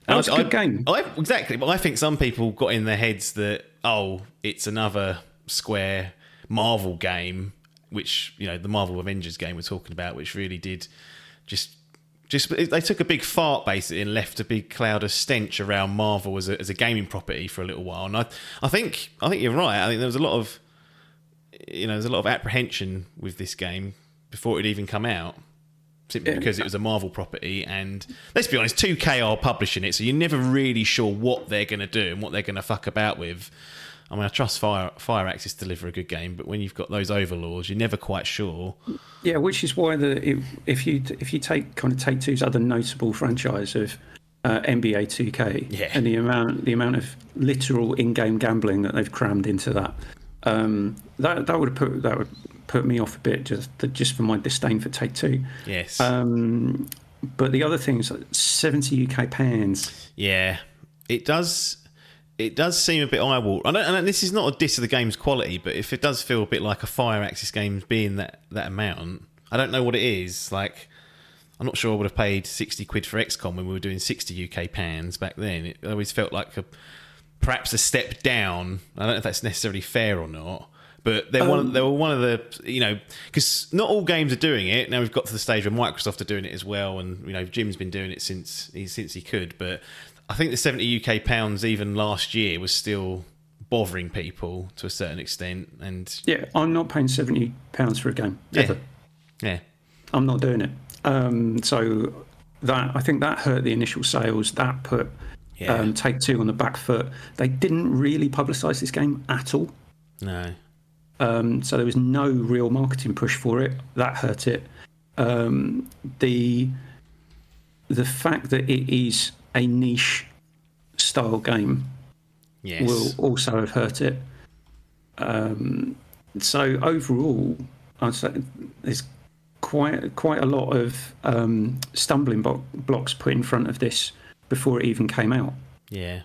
That was a good game. I, exactly, but I think some people got in their heads that oh, it's another Square Marvel game, which you know the Marvel Avengers game we're talking about, which really did just just they took a big fart basically and left a big cloud of stench around Marvel as a, as a gaming property for a little while. And I I think I think you're right. I think there was a lot of you know there's a lot of apprehension with this game before it even come out simply because it was a Marvel property. And let's be honest, 2K are publishing it, so you're never really sure what they're going to do and what they're going to fuck about with. I mean, I trust Fire Firaxis to deliver a good game, but when you've got those overlords, you're never quite sure. Yeah, which is why the if you if you take kind of Take Two's other notable franchise of uh, NBA 2K Yeah. and the amount the amount of literal in-game gambling that they've crammed into that, um, that that would put that would put me off a bit just just for my disdain for Take Two. Yes. Um, but the other thing is like 70 UK pounds. Yeah, it does. It does seem a bit eye water. I don't, and this is not a diss of the game's quality, but if it does feel a bit like a Firaxis game being that that amount, I don't know what it is. Like, I'm not sure I would have paid sixty quid for XCOM when we were doing sixty UK pounds back then. It always felt like a perhaps a step down. I don't know if that's necessarily fair or not. But they're one. They were one of the you know because not all games are doing it. Now we've got to the stage where Microsoft are doing it as well, and you know Jim's been doing it since he since he could. But I think the seventy UK pounds even last year was still bothering people to a certain extent. And Yeah, I'm not paying seventy pounds for a game Yeah. ever. yeah, I'm not doing it. Um, so that I think that hurt the initial sales. That put Yeah. um, Take Two on the back foot. They didn't really publicise this game at all. no, Um, so there was no real marketing push for it. That hurt it. Um, the the fact that it is a niche style game yes, will also have hurt it. Um, so overall, I'd say there's quite quite a lot of um, stumbling blo- blocks put in front of this before it even came out. yeah.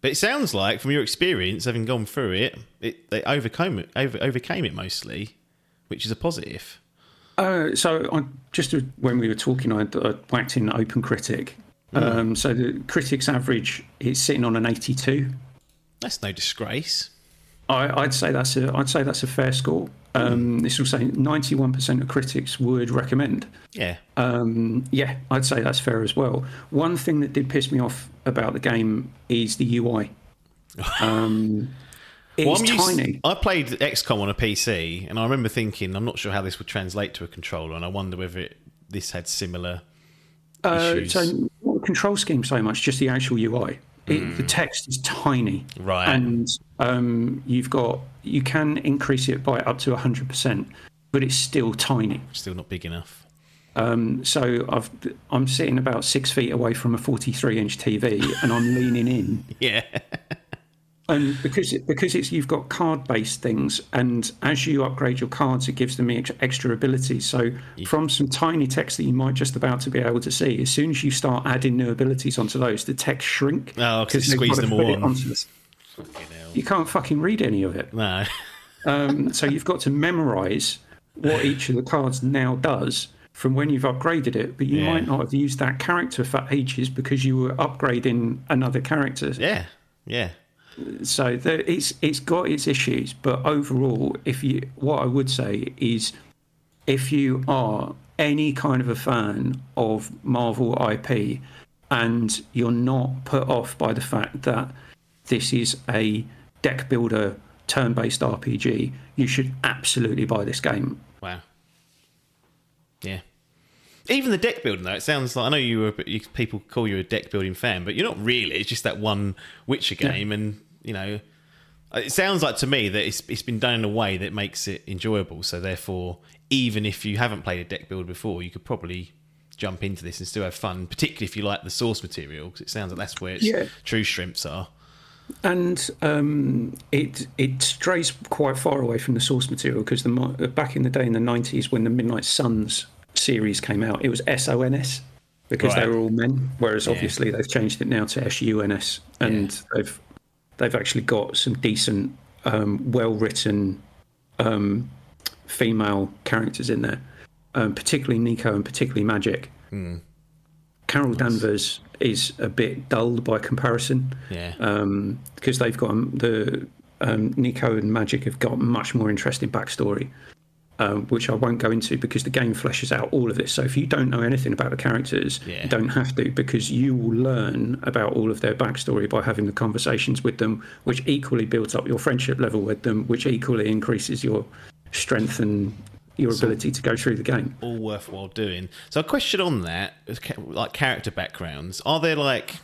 But it sounds like, from your experience, having gone through it, it they overcame it, over, overcame it mostly, which is a positive. Uh, so I, just when we were talking, I, I whacked in OpenCritic. Um, so the critics average is sitting on an 82. That's no disgrace. I, I'd say that's a I'd say that's a fair score. Um, this will say 91% of critics would recommend. Yeah, Um, yeah, I'd say that's fair as well. One thing that did piss me off about the game is the UI. [LAUGHS] Um, it's Well, I'm used- tiny. I played XCOM on a PC, and I remember thinking, I'm not sure how this would translate to a controller, and I wonder whether it, this had similar Uh, issues. so not the control scheme so much, just the actual UI. It, The text is tiny, Right. And um, you've got you can increase it by up to hundred percent, but it's still tiny. Still not big enough. Um, so I've I'm sitting about six feet away from a 43 inch TV, and I'm leaning in. [LAUGHS] Yeah, And because it, because it's you've got card based things, and as you upgrade your cards, it gives them extra abilities. So from some tiny text that you might just about to be able to see, as soon as you start adding new abilities onto those, the text shrink. Oh, because they've squeezed them all on. You can't fucking read any of it. no, [LAUGHS] Um, so you've got to memorize what each of the cards now does from when you've upgraded it, but you Yeah. might not have used that character for ages because you were upgrading another character. yeah, yeah, So there, it's it's got its issues, but overall, if you what I would say is, if you are any kind of a fan of Marvel IP, and you're not put off by the fact that this is a deck builder turn-based RPG, you should absolutely buy this game. wow, yeah. Even the deck building though, it sounds like I know you were you, people call you a deck building fan, but you're not really. It's just that one Witcher game, and you know, it sounds like to me that it's it's been done in a way that makes it enjoyable. So therefore, even if you haven't played a deck build before, you could probably jump into this and still have fun, particularly if you like the source material, because it sounds like that's where its Yeah. true shrimps are. and um, it it strays quite far away from the source material because the back in the day in the nineties when the Midnight Suns series came out, it was SONS because Right. they were all men. Whereas Yeah. obviously they've changed it now to SUNS, and Yeah. they've they've actually got some decent, um, well written um, female characters in there, um, particularly Nico and particularly Magik. Hmm. Carol Danvers is a bit dulled by comparison Yeah, um, because they've got um, the um, Nico and Magik have got much more interesting backstory, um, which I won't go into because the game fleshes out all of this. So if you don't know anything about the characters, Yeah. you don't have to because you will learn about all of their backstory by having the conversations with them, which equally builds up your friendship level with them, which equally increases your strength and your ability to go through the game. all worthwhile doing. So a question on that, like character backgrounds, are there like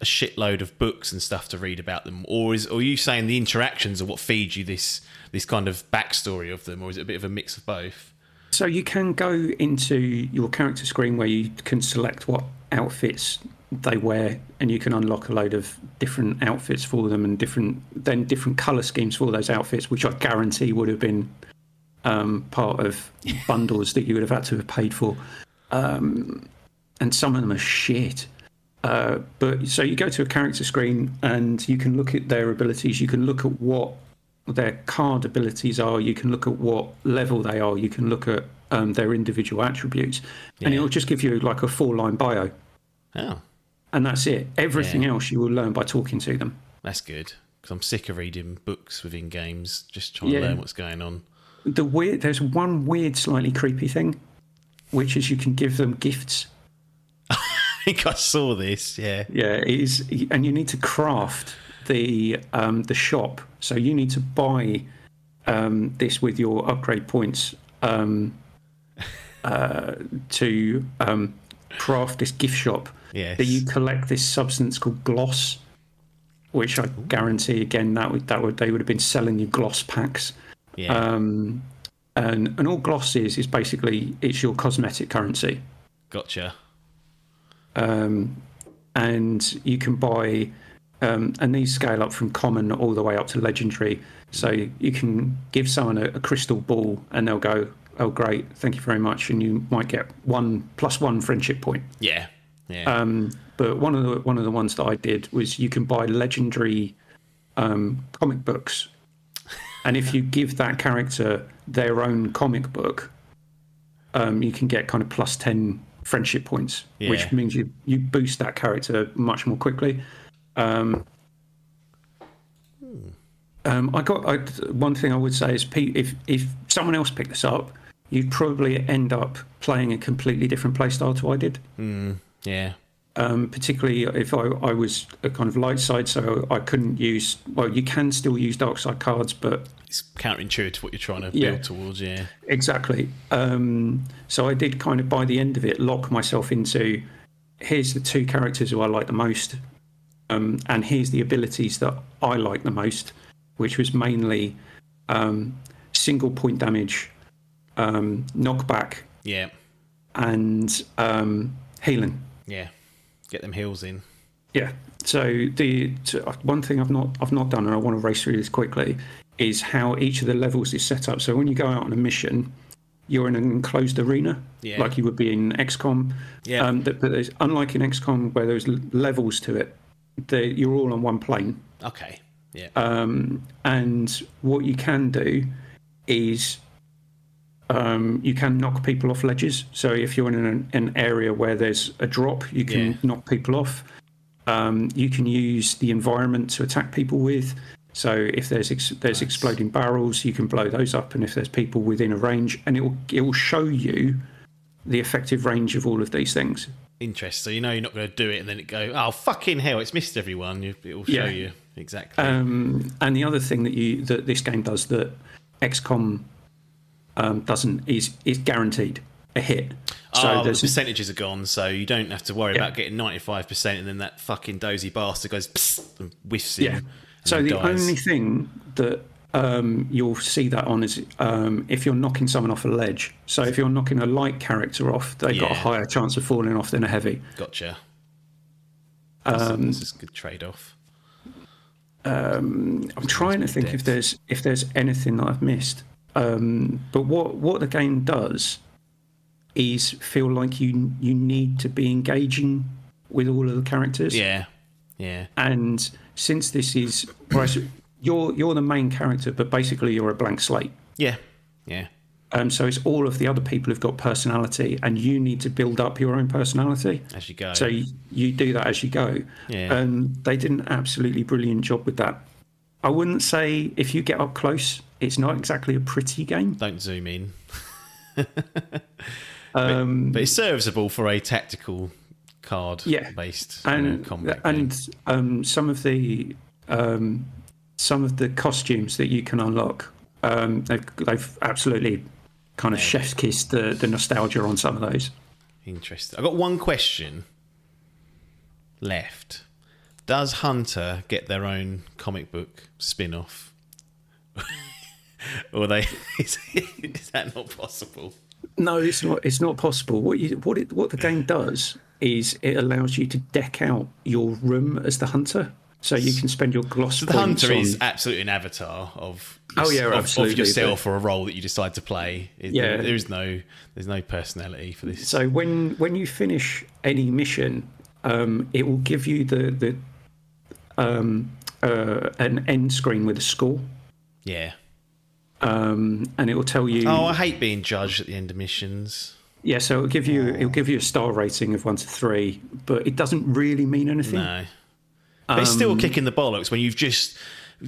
a shitload of books and stuff to read about them, or is or are you saying the interactions are what feed you this this kind of backstory of them, or is it a bit of a mix of both? So you can go into your character screen where you can select what outfits they wear, and you can unlock a load of different outfits for them, and different then different color schemes for those outfits, which I guarantee would have been um, part of [LAUGHS] bundles that you would have had to have paid for. Um, and some of them are shit. Uh, but so you go to a character screen and you can look at their abilities. You can look at what their card abilities are. You can look at what level they are. You can look at um, their individual attributes, and it'll just give you like a four-line bio, Oh, and that's it. Everything Yeah. else you will learn by talking to them. that's good because I'm sick of reading books within games, just trying Yeah. to learn what's going on. The weird, there's one weird, slightly creepy thing, which is you can give them gifts. [LAUGHS] I think I saw this. Yeah, Yeah, it is, and you need to craft the um, the shop. So you need to buy um, this with your upgrade points um, uh, to um, craft this gift shop. Yes. That you collect this substance called gloss, which I guarantee again that would that would they would have been selling you gloss packs. Yeah. Um, and and all gloss is is basically it's your cosmetic currency gotcha. And you can buy um, and these scale up from common all the way up to legendary so you can give someone a, a crystal ball and they'll go oh great thank you very much and you might get one plus one friendship point Yeah. Yeah. um, but one of the one of the ones that I did was you can buy legendary um, comic books, and if you give that character their own comic book, um, you can get kind of plus ten friendship points, Yeah. which means you you boost that character much more quickly. Um, um, I got I, one thing I would say is if if someone else picked this up, you'd probably end up playing a completely different playstyle to I did yeah. Um, particularly if I, I was a kind of light side, so I couldn't use. Well, you can still use dark side cards, but It's counterintuitive to what you're trying to Yeah. build towards. Yeah. exactly. Um, so I did kind of by the end of it lock myself into. Here's the two characters who I like the most, um, and here's the abilities that I like the most, which was mainly um, single point damage, um, knockback, Yeah. and um, healing. Yeah. Get them heels in. Yeah. So the so one thing I've not I've not done, and I want to race through this quickly, is how each of the levels is set up. So when you go out on a mission, you're in an enclosed arena, Yeah. like you would be in XCOM. Yeah. Um, that, but there's unlike in XCOM where there's levels to it, you're all on one plane. Okay. Yeah. Um, and what you can do is um, you can knock people off ledges. So if you're in an, an area where there's a drop, you can Yeah. knock people off. Um, you can use the environment to attack people with. So if there's ex- there's exploding barrels, you can blow those up, and if there's people within a range, and it will it will show you the effective range of all of these things. Interest. So you know you're not going to do it, and then it go, oh fucking hell, it's missed everyone. It will show Yeah. you exactly. Um, and the other thing that you that this game does that XCOM um, doesn't is is guaranteed a hit. So oh, the percentages are gone, so you don't have to worry Yeah. about getting 95%, and then that fucking dozy bastard goes psst, and whiffs yeah. So the dies. only thing that um, you'll see that on is um, if you're knocking someone off a ledge. So if you're knocking a light character off, they've got a higher chance of falling off than a heavy. Gotcha. Um, this is a good trade off. I'm trying to think if there's if there's anything that I've missed. Um, but what what the game does is feel like you you need to be engaging with all of the characters. Yeah. Yeah. And since this is you're you're the main character, but basically you're a blank slate. Yeah. Yeah. Um, so it's all of the other people who've got personality, and you need to build up your own personality. As you go. So you, you do that as you go. Yeah. And they did an absolutely brilliant job with that. I wouldn't say if you get up close, it's not exactly a pretty game. don't zoom in. [LAUGHS] Um, But it's serviceable for a tactical card Yeah. based and combat. game. and um, some of the um, some of the costumes that you can unlock, um, they've, they've absolutely kind of chef's kissed the, the nostalgia on some of those. Interesting. I've got one question left. Does Hunter get their own comic book spin off? [LAUGHS] or they [LAUGHS] is, is that not possible? No, it's not. It's not possible. What you what it what the game does is it allows you to deck out your room as the hunter, so you can spend your gloss. The points Hunter on- is absolutely an avatar of Oh, yeah, of- of, yourself or a role that you decide to play. It- Yeah. there is no there's no personality for this. So when when you finish any mission, um, it will give you the the um, uh, an end screen with a score, yeah. Um, and it will tell you. Oh, I hate being judged at the end of missions. Yeah, so it'll give you it'll give you a star rating of one to three, but it doesn't really mean anything. No. But it's Um, still kicking the bollocks when you've just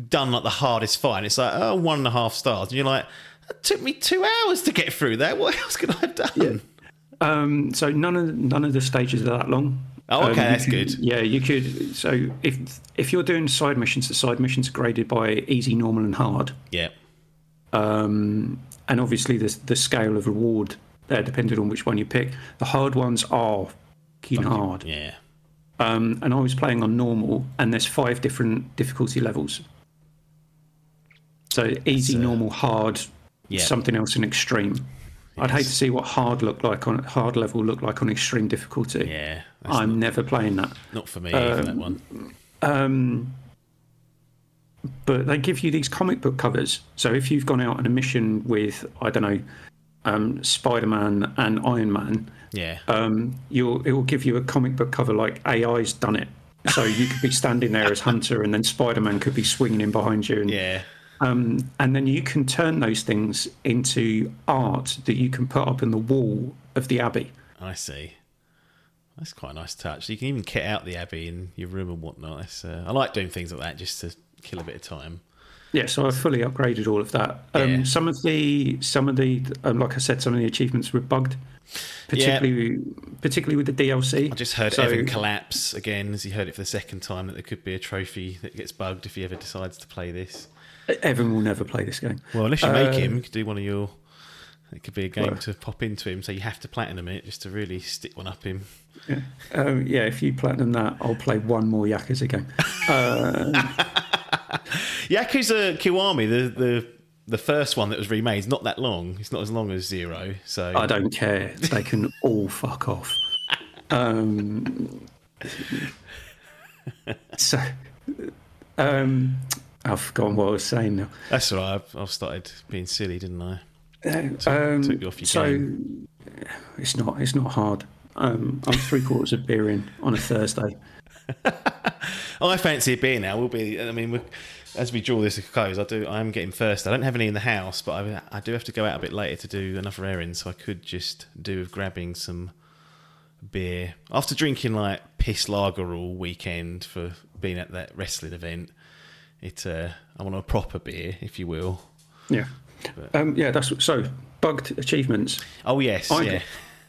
done like the hardest fight. And it's like, oh, one and a half stars. And you're like, it took me two hours to get through that. [LAUGHS] What else could I have done? Um, so none of none of the stages are that long. Oh, okay, Um, that's good. Yeah, you could. So if if you're doing side missions, the side missions are graded by easy, normal, and hard. Yeah. Um, and obviously, the the scale of reward there, depending on which one you pick. The hard ones are fucking hard. Yeah. Um, and I was playing on normal, and there's five different difficulty levels. So easy, uh, normal, hard, Yeah. something else, and extreme. I'd hate to see what hard look like on hard level look like on extreme difficulty. Yeah. I'm never playing that. not for me either, that one. Um, but they give you these comic book covers. So if you've gone out on a mission with, I don't know, um, Spider Man and Iron Man, Yeah. um, you'll it will give you a comic book cover like AI's done it. So you could be standing there as Hunter, and then Spider Man could be swinging in behind you, and yeah. um, and then you can turn those things into art that you can put up in the wall of the abbey. I see. That's quite a nice touch. You can even kit out the abbey in your room and whatnot. Uh, I like doing things like that just to kill a bit of time. Yeah, so I fully upgraded all of that. Um, Yeah. Some of the, some of the, um, like I said, some of the achievements were bugged, particularly, particularly with the DLC. I just heard So- Evan collapse again as he heard it for the second time that there could be a trophy that gets bugged if he ever decides to play this. Evan will never play this game. Well, unless you make Uh, him, you could do one of your. It could be a game Well- to pop into him, so you have to platinum it just to really stick one up him. Um, yeah, if you platinum that, I'll play one more Yakuza game. [LAUGHS] [LAUGHS] Yakuza Kiwami, the the the first one that was remade, is not that long. It's not as long as Zero, so I don't care. They can all fuck off. Um, so, um, I've forgotten what I was saying now. that's all right. I've, I've started being silly, didn't I? Um, took you off your so it's not it's not hard. Um, I'm three quarters of beer in on a Thursday. [LAUGHS] I fancy a beer now. We'll be. I mean, as we draw this to a close, I do. I am getting thirsty. I don't have any in the house, but I, I do have to go out a bit later to do another errand. So I could just do with grabbing some beer after drinking like piss lager all weekend for being at that wrestling event. It. Uh, I want a proper beer, if you will. Yeah, um, yeah. That's so bugged achievements. Oh yes, I, yeah.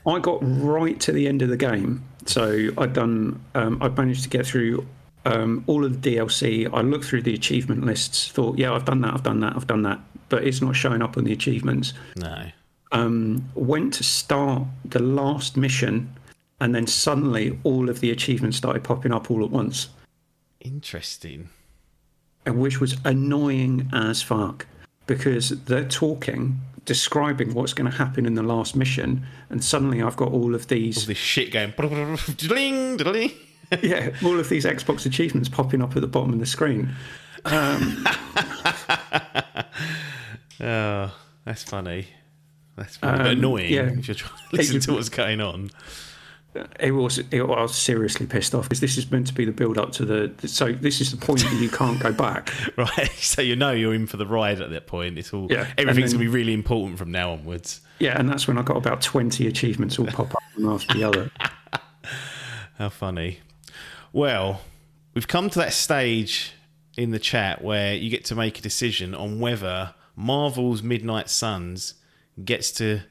I got right to the end of the game, so I'd done. Um, I managed to get through um, all of the DLC. I looked through the achievement lists, thought, yeah, I've done that, I've done that, I've done that, but it's not showing up on the achievements. No. Um, went to start the last mission, and then suddenly all of the achievements started popping up all at once, Interesting. and which was annoying as fuck because they're talking. Describing what's going to happen in the last mission, and suddenly I've got all of these All this shit going. [LAUGHS] [LAUGHS] yeah, all of these Xbox achievements popping up at the bottom of the screen. [LAUGHS] Oh, that's funny. That's funny, Um, annoying yeah. if you're trying to listen to what's going on. It was, it, I was seriously pissed off because this is meant to be the build up to the. So this is the point that you can't go back. [LAUGHS] Right, so you know you're in for the ride at that point. It's all Yeah, everything's then- gonna be really important from now onwards. Yeah, and that's when I got about twenty achievements all pop up one after the other. How funny. Well, we've come to that stage in the chat where you get to make a decision on whether Marvel's Midnight Suns gets to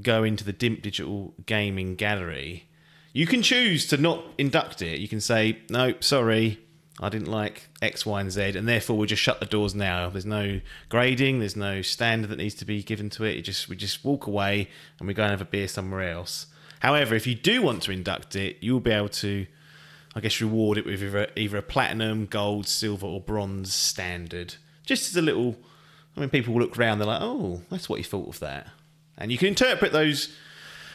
go into the DIMP Digital Gaming Gallery. You can choose to not induct it. You can say, no, sorry, I didn't like X, Y, and Z, and therefore we'll just shut the doors now. There's no grading, there's no standard that needs to be given to it. You just we just walk away and we go and have a beer somewhere else. However, if you do want to induct it, you'll be able to, I guess, reward it with either, either a platinum, gold, silver, or bronze standard. Just as a little, I mean, people look around, they're like, oh, that's what you thought of that. And you can interpret those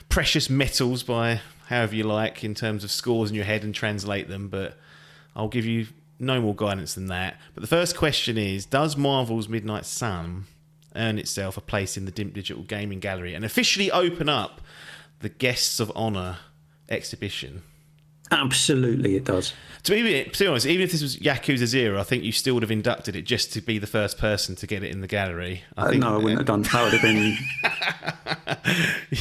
precious metals by however you like in terms of scores in your head and translate them, but I'll give you no more guidance than that. But the first question is Does Marvel's Midnight Sun earn itself a place in the DIMP Digital Gaming Gallery and officially open up the Guests of Honor exhibition? Absolutely, it does. To be, to be honest, even if this was Yakuza Zero, I think you still would have inducted it just to be the first person to get it in the gallery. I Uh, no, I wouldn't have done. That would have been [LAUGHS]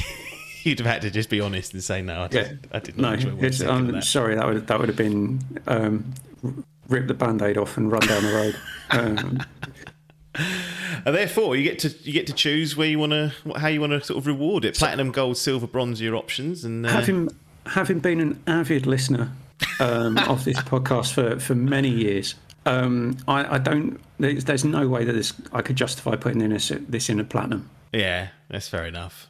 you'd have had to just be honest and say no. I did, yeah. I did no, not enjoy one it's, second of um, that. sorry. That would that would have been um, rip the band-aid off and run down the road. [LAUGHS] Um, And therefore, you get to you get to choose where you want to how you want to sort of reward it. Platinum, gold, silver, bronze, are your options, and uh, having having been an avid listener um, [LAUGHS] of this podcast for, for many years, um, I, I don't. There's, there's no way that this I could justify putting in this, this in a platinum. Yeah, that's fair enough.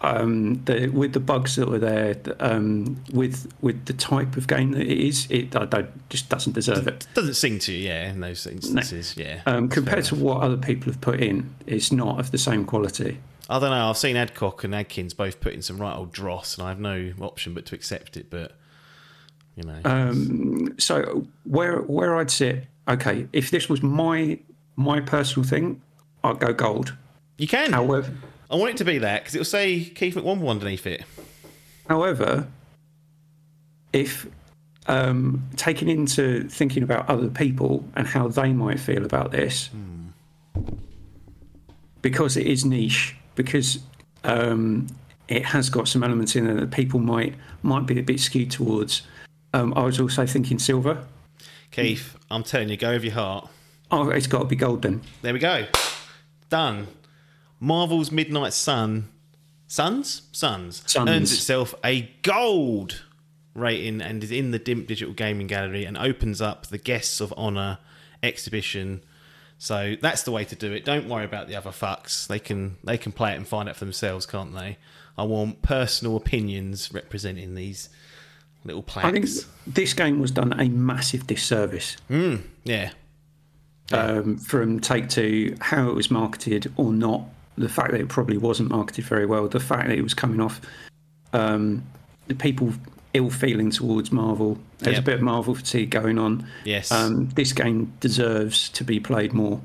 Um, the, with the bugs that were there, um, with with the type of game that it is, it I don't, just doesn't deserve it. Doesn't sing to you, yeah, in those instances, yeah. Um, compared to what other people have put in, it's not of the same quality. I don't know. I've seen Adcock and Adkins both put in some right old dross, and I have no option but to accept it. But you know, Um, so where where I'd sit, okay, if this was my my personal thing, I'd go gold. you can. However, I want it to be that because it'll say Keith McWomble underneath it. however, if um, taking into thinking about other people and how they might feel about this, because it is niche, because um, it has got some elements in there that people might might be a bit skewed towards. Um, I was also thinking silver. Keith, I'm telling you, go with your heart. Oh, it's got to be gold then. There we go. Done. Marvel's Midnight Sun, Suns, Suns, Suns. earns itself a gold rating and is in the DIMP Digital Gaming Gallery and opens up the Guests of Honor exhibition. So that's the way to do it. Don't worry about the other fucks. They can they can play it and find out for themselves, can't they? I want personal opinions representing these little plaques. I think this game was done a massive disservice yeah. um, from Take Two, how it was marketed or not. The fact that it probably wasn't marketed very well. The fact that it was coming off um, the people ill feeling towards Marvel. There's Yep. a bit of Marvel fatigue going on. Yes. Um, this game deserves to be played more.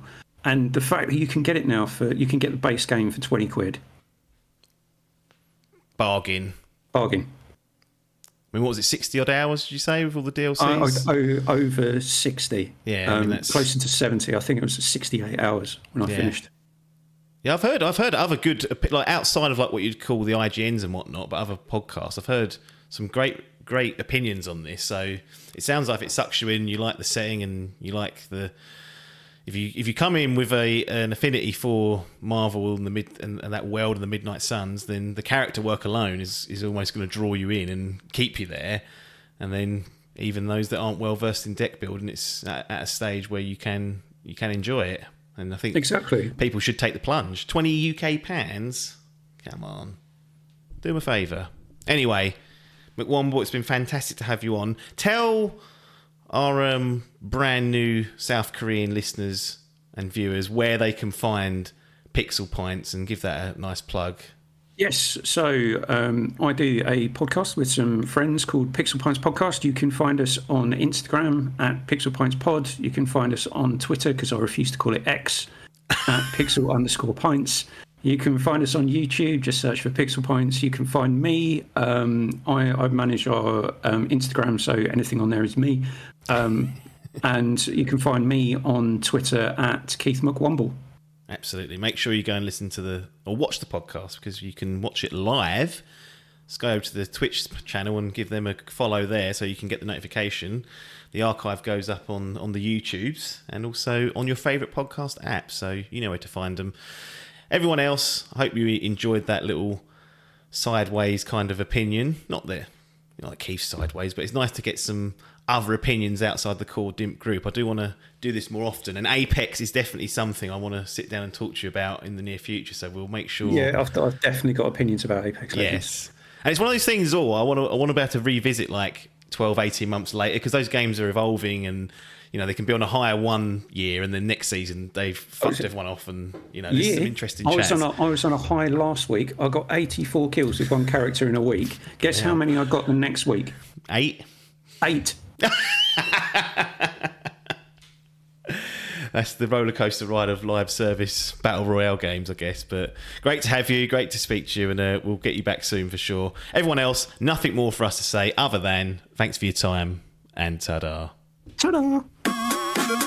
And the fact that you can get it now for you can get the base game for twenty quid, Bargain. bargain. I mean, what was it, 60 odd hours, did you say, with all the Uh, DLCs? o- over sixty. Yeah, I mean, um, closer to seventy. I think it was sixty-eight hours when I Yeah. finished. Yeah, I've heard. I've heard other good, like outside of like what you'd call the IGNs and whatnot, but other podcasts. I've heard some great, great opinions on this. So it sounds like it sucks you in, you like the setting and you like the. If you if you come in with a an affinity for Marvel and the mid and, and that world and the Midnight Suns, then the character work alone is is almost going to draw you in and keep you there. And then even those that aren't well versed in deck building, it's at, at a stage where you can you can enjoy it. And I think Exactly. people should take the plunge. 20 UK pounds? Come on. Do them a favour. Anyway, McWomble, it's been fantastic to have you on. Tell our um, brand new South Korean listeners and viewers where they can find Pixel Pints and give that a nice plug. Yes, so um, I do a podcast with some friends called Pixel Pints Podcast. You can find us on Instagram at Pixel Pints Pod. You can find us on Twitter because I refuse to call it X at [LAUGHS] Pixel underscore Pints. You can find us on YouTube. Just search for Pixel Pints. You can find me. Um, I, I manage our um, Instagram, so anything on there is me. Um, and you can find me on Twitter at Keith McWomble. Absolutely. Make sure you go and listen to the or watch the podcast because you can watch it live. Just go over to the Twitch channel and give them a follow there so you can get the notification. The archive goes up on, on the YouTubes and also on your favourite podcast app, so you know where to find them. Everyone else, I hope you enjoyed that little sideways kind of opinion. Not the you know, like Keith sideways, but it's nice to get some other opinions outside the core DIMP group. I do want to do this more often, and Apex is definitely something I want to sit down and talk to you about in the near future. So we'll make sure. Yeah, I've, I've definitely got opinions about Apex Legends. Yes. And it's one of those things, all I want to I want to be able to revisit like 12, 18 months later because those games are evolving and you know they can be on a higher one year and then next season they've fucked everyone off and you know there's some interesting I was, chats. on a, I was on a high last week. I got 84 kills with one character in a week. Guess how many I got the next week? Eight. Eight. [LAUGHS] That's the roller coaster ride of live service battle royale games, I guess. But great to have you, great to speak to you, and uh, we'll get you back soon for sure. Everyone else, nothing more for us to say other than thanks for your time and ta-da. Ta-da! Thank you.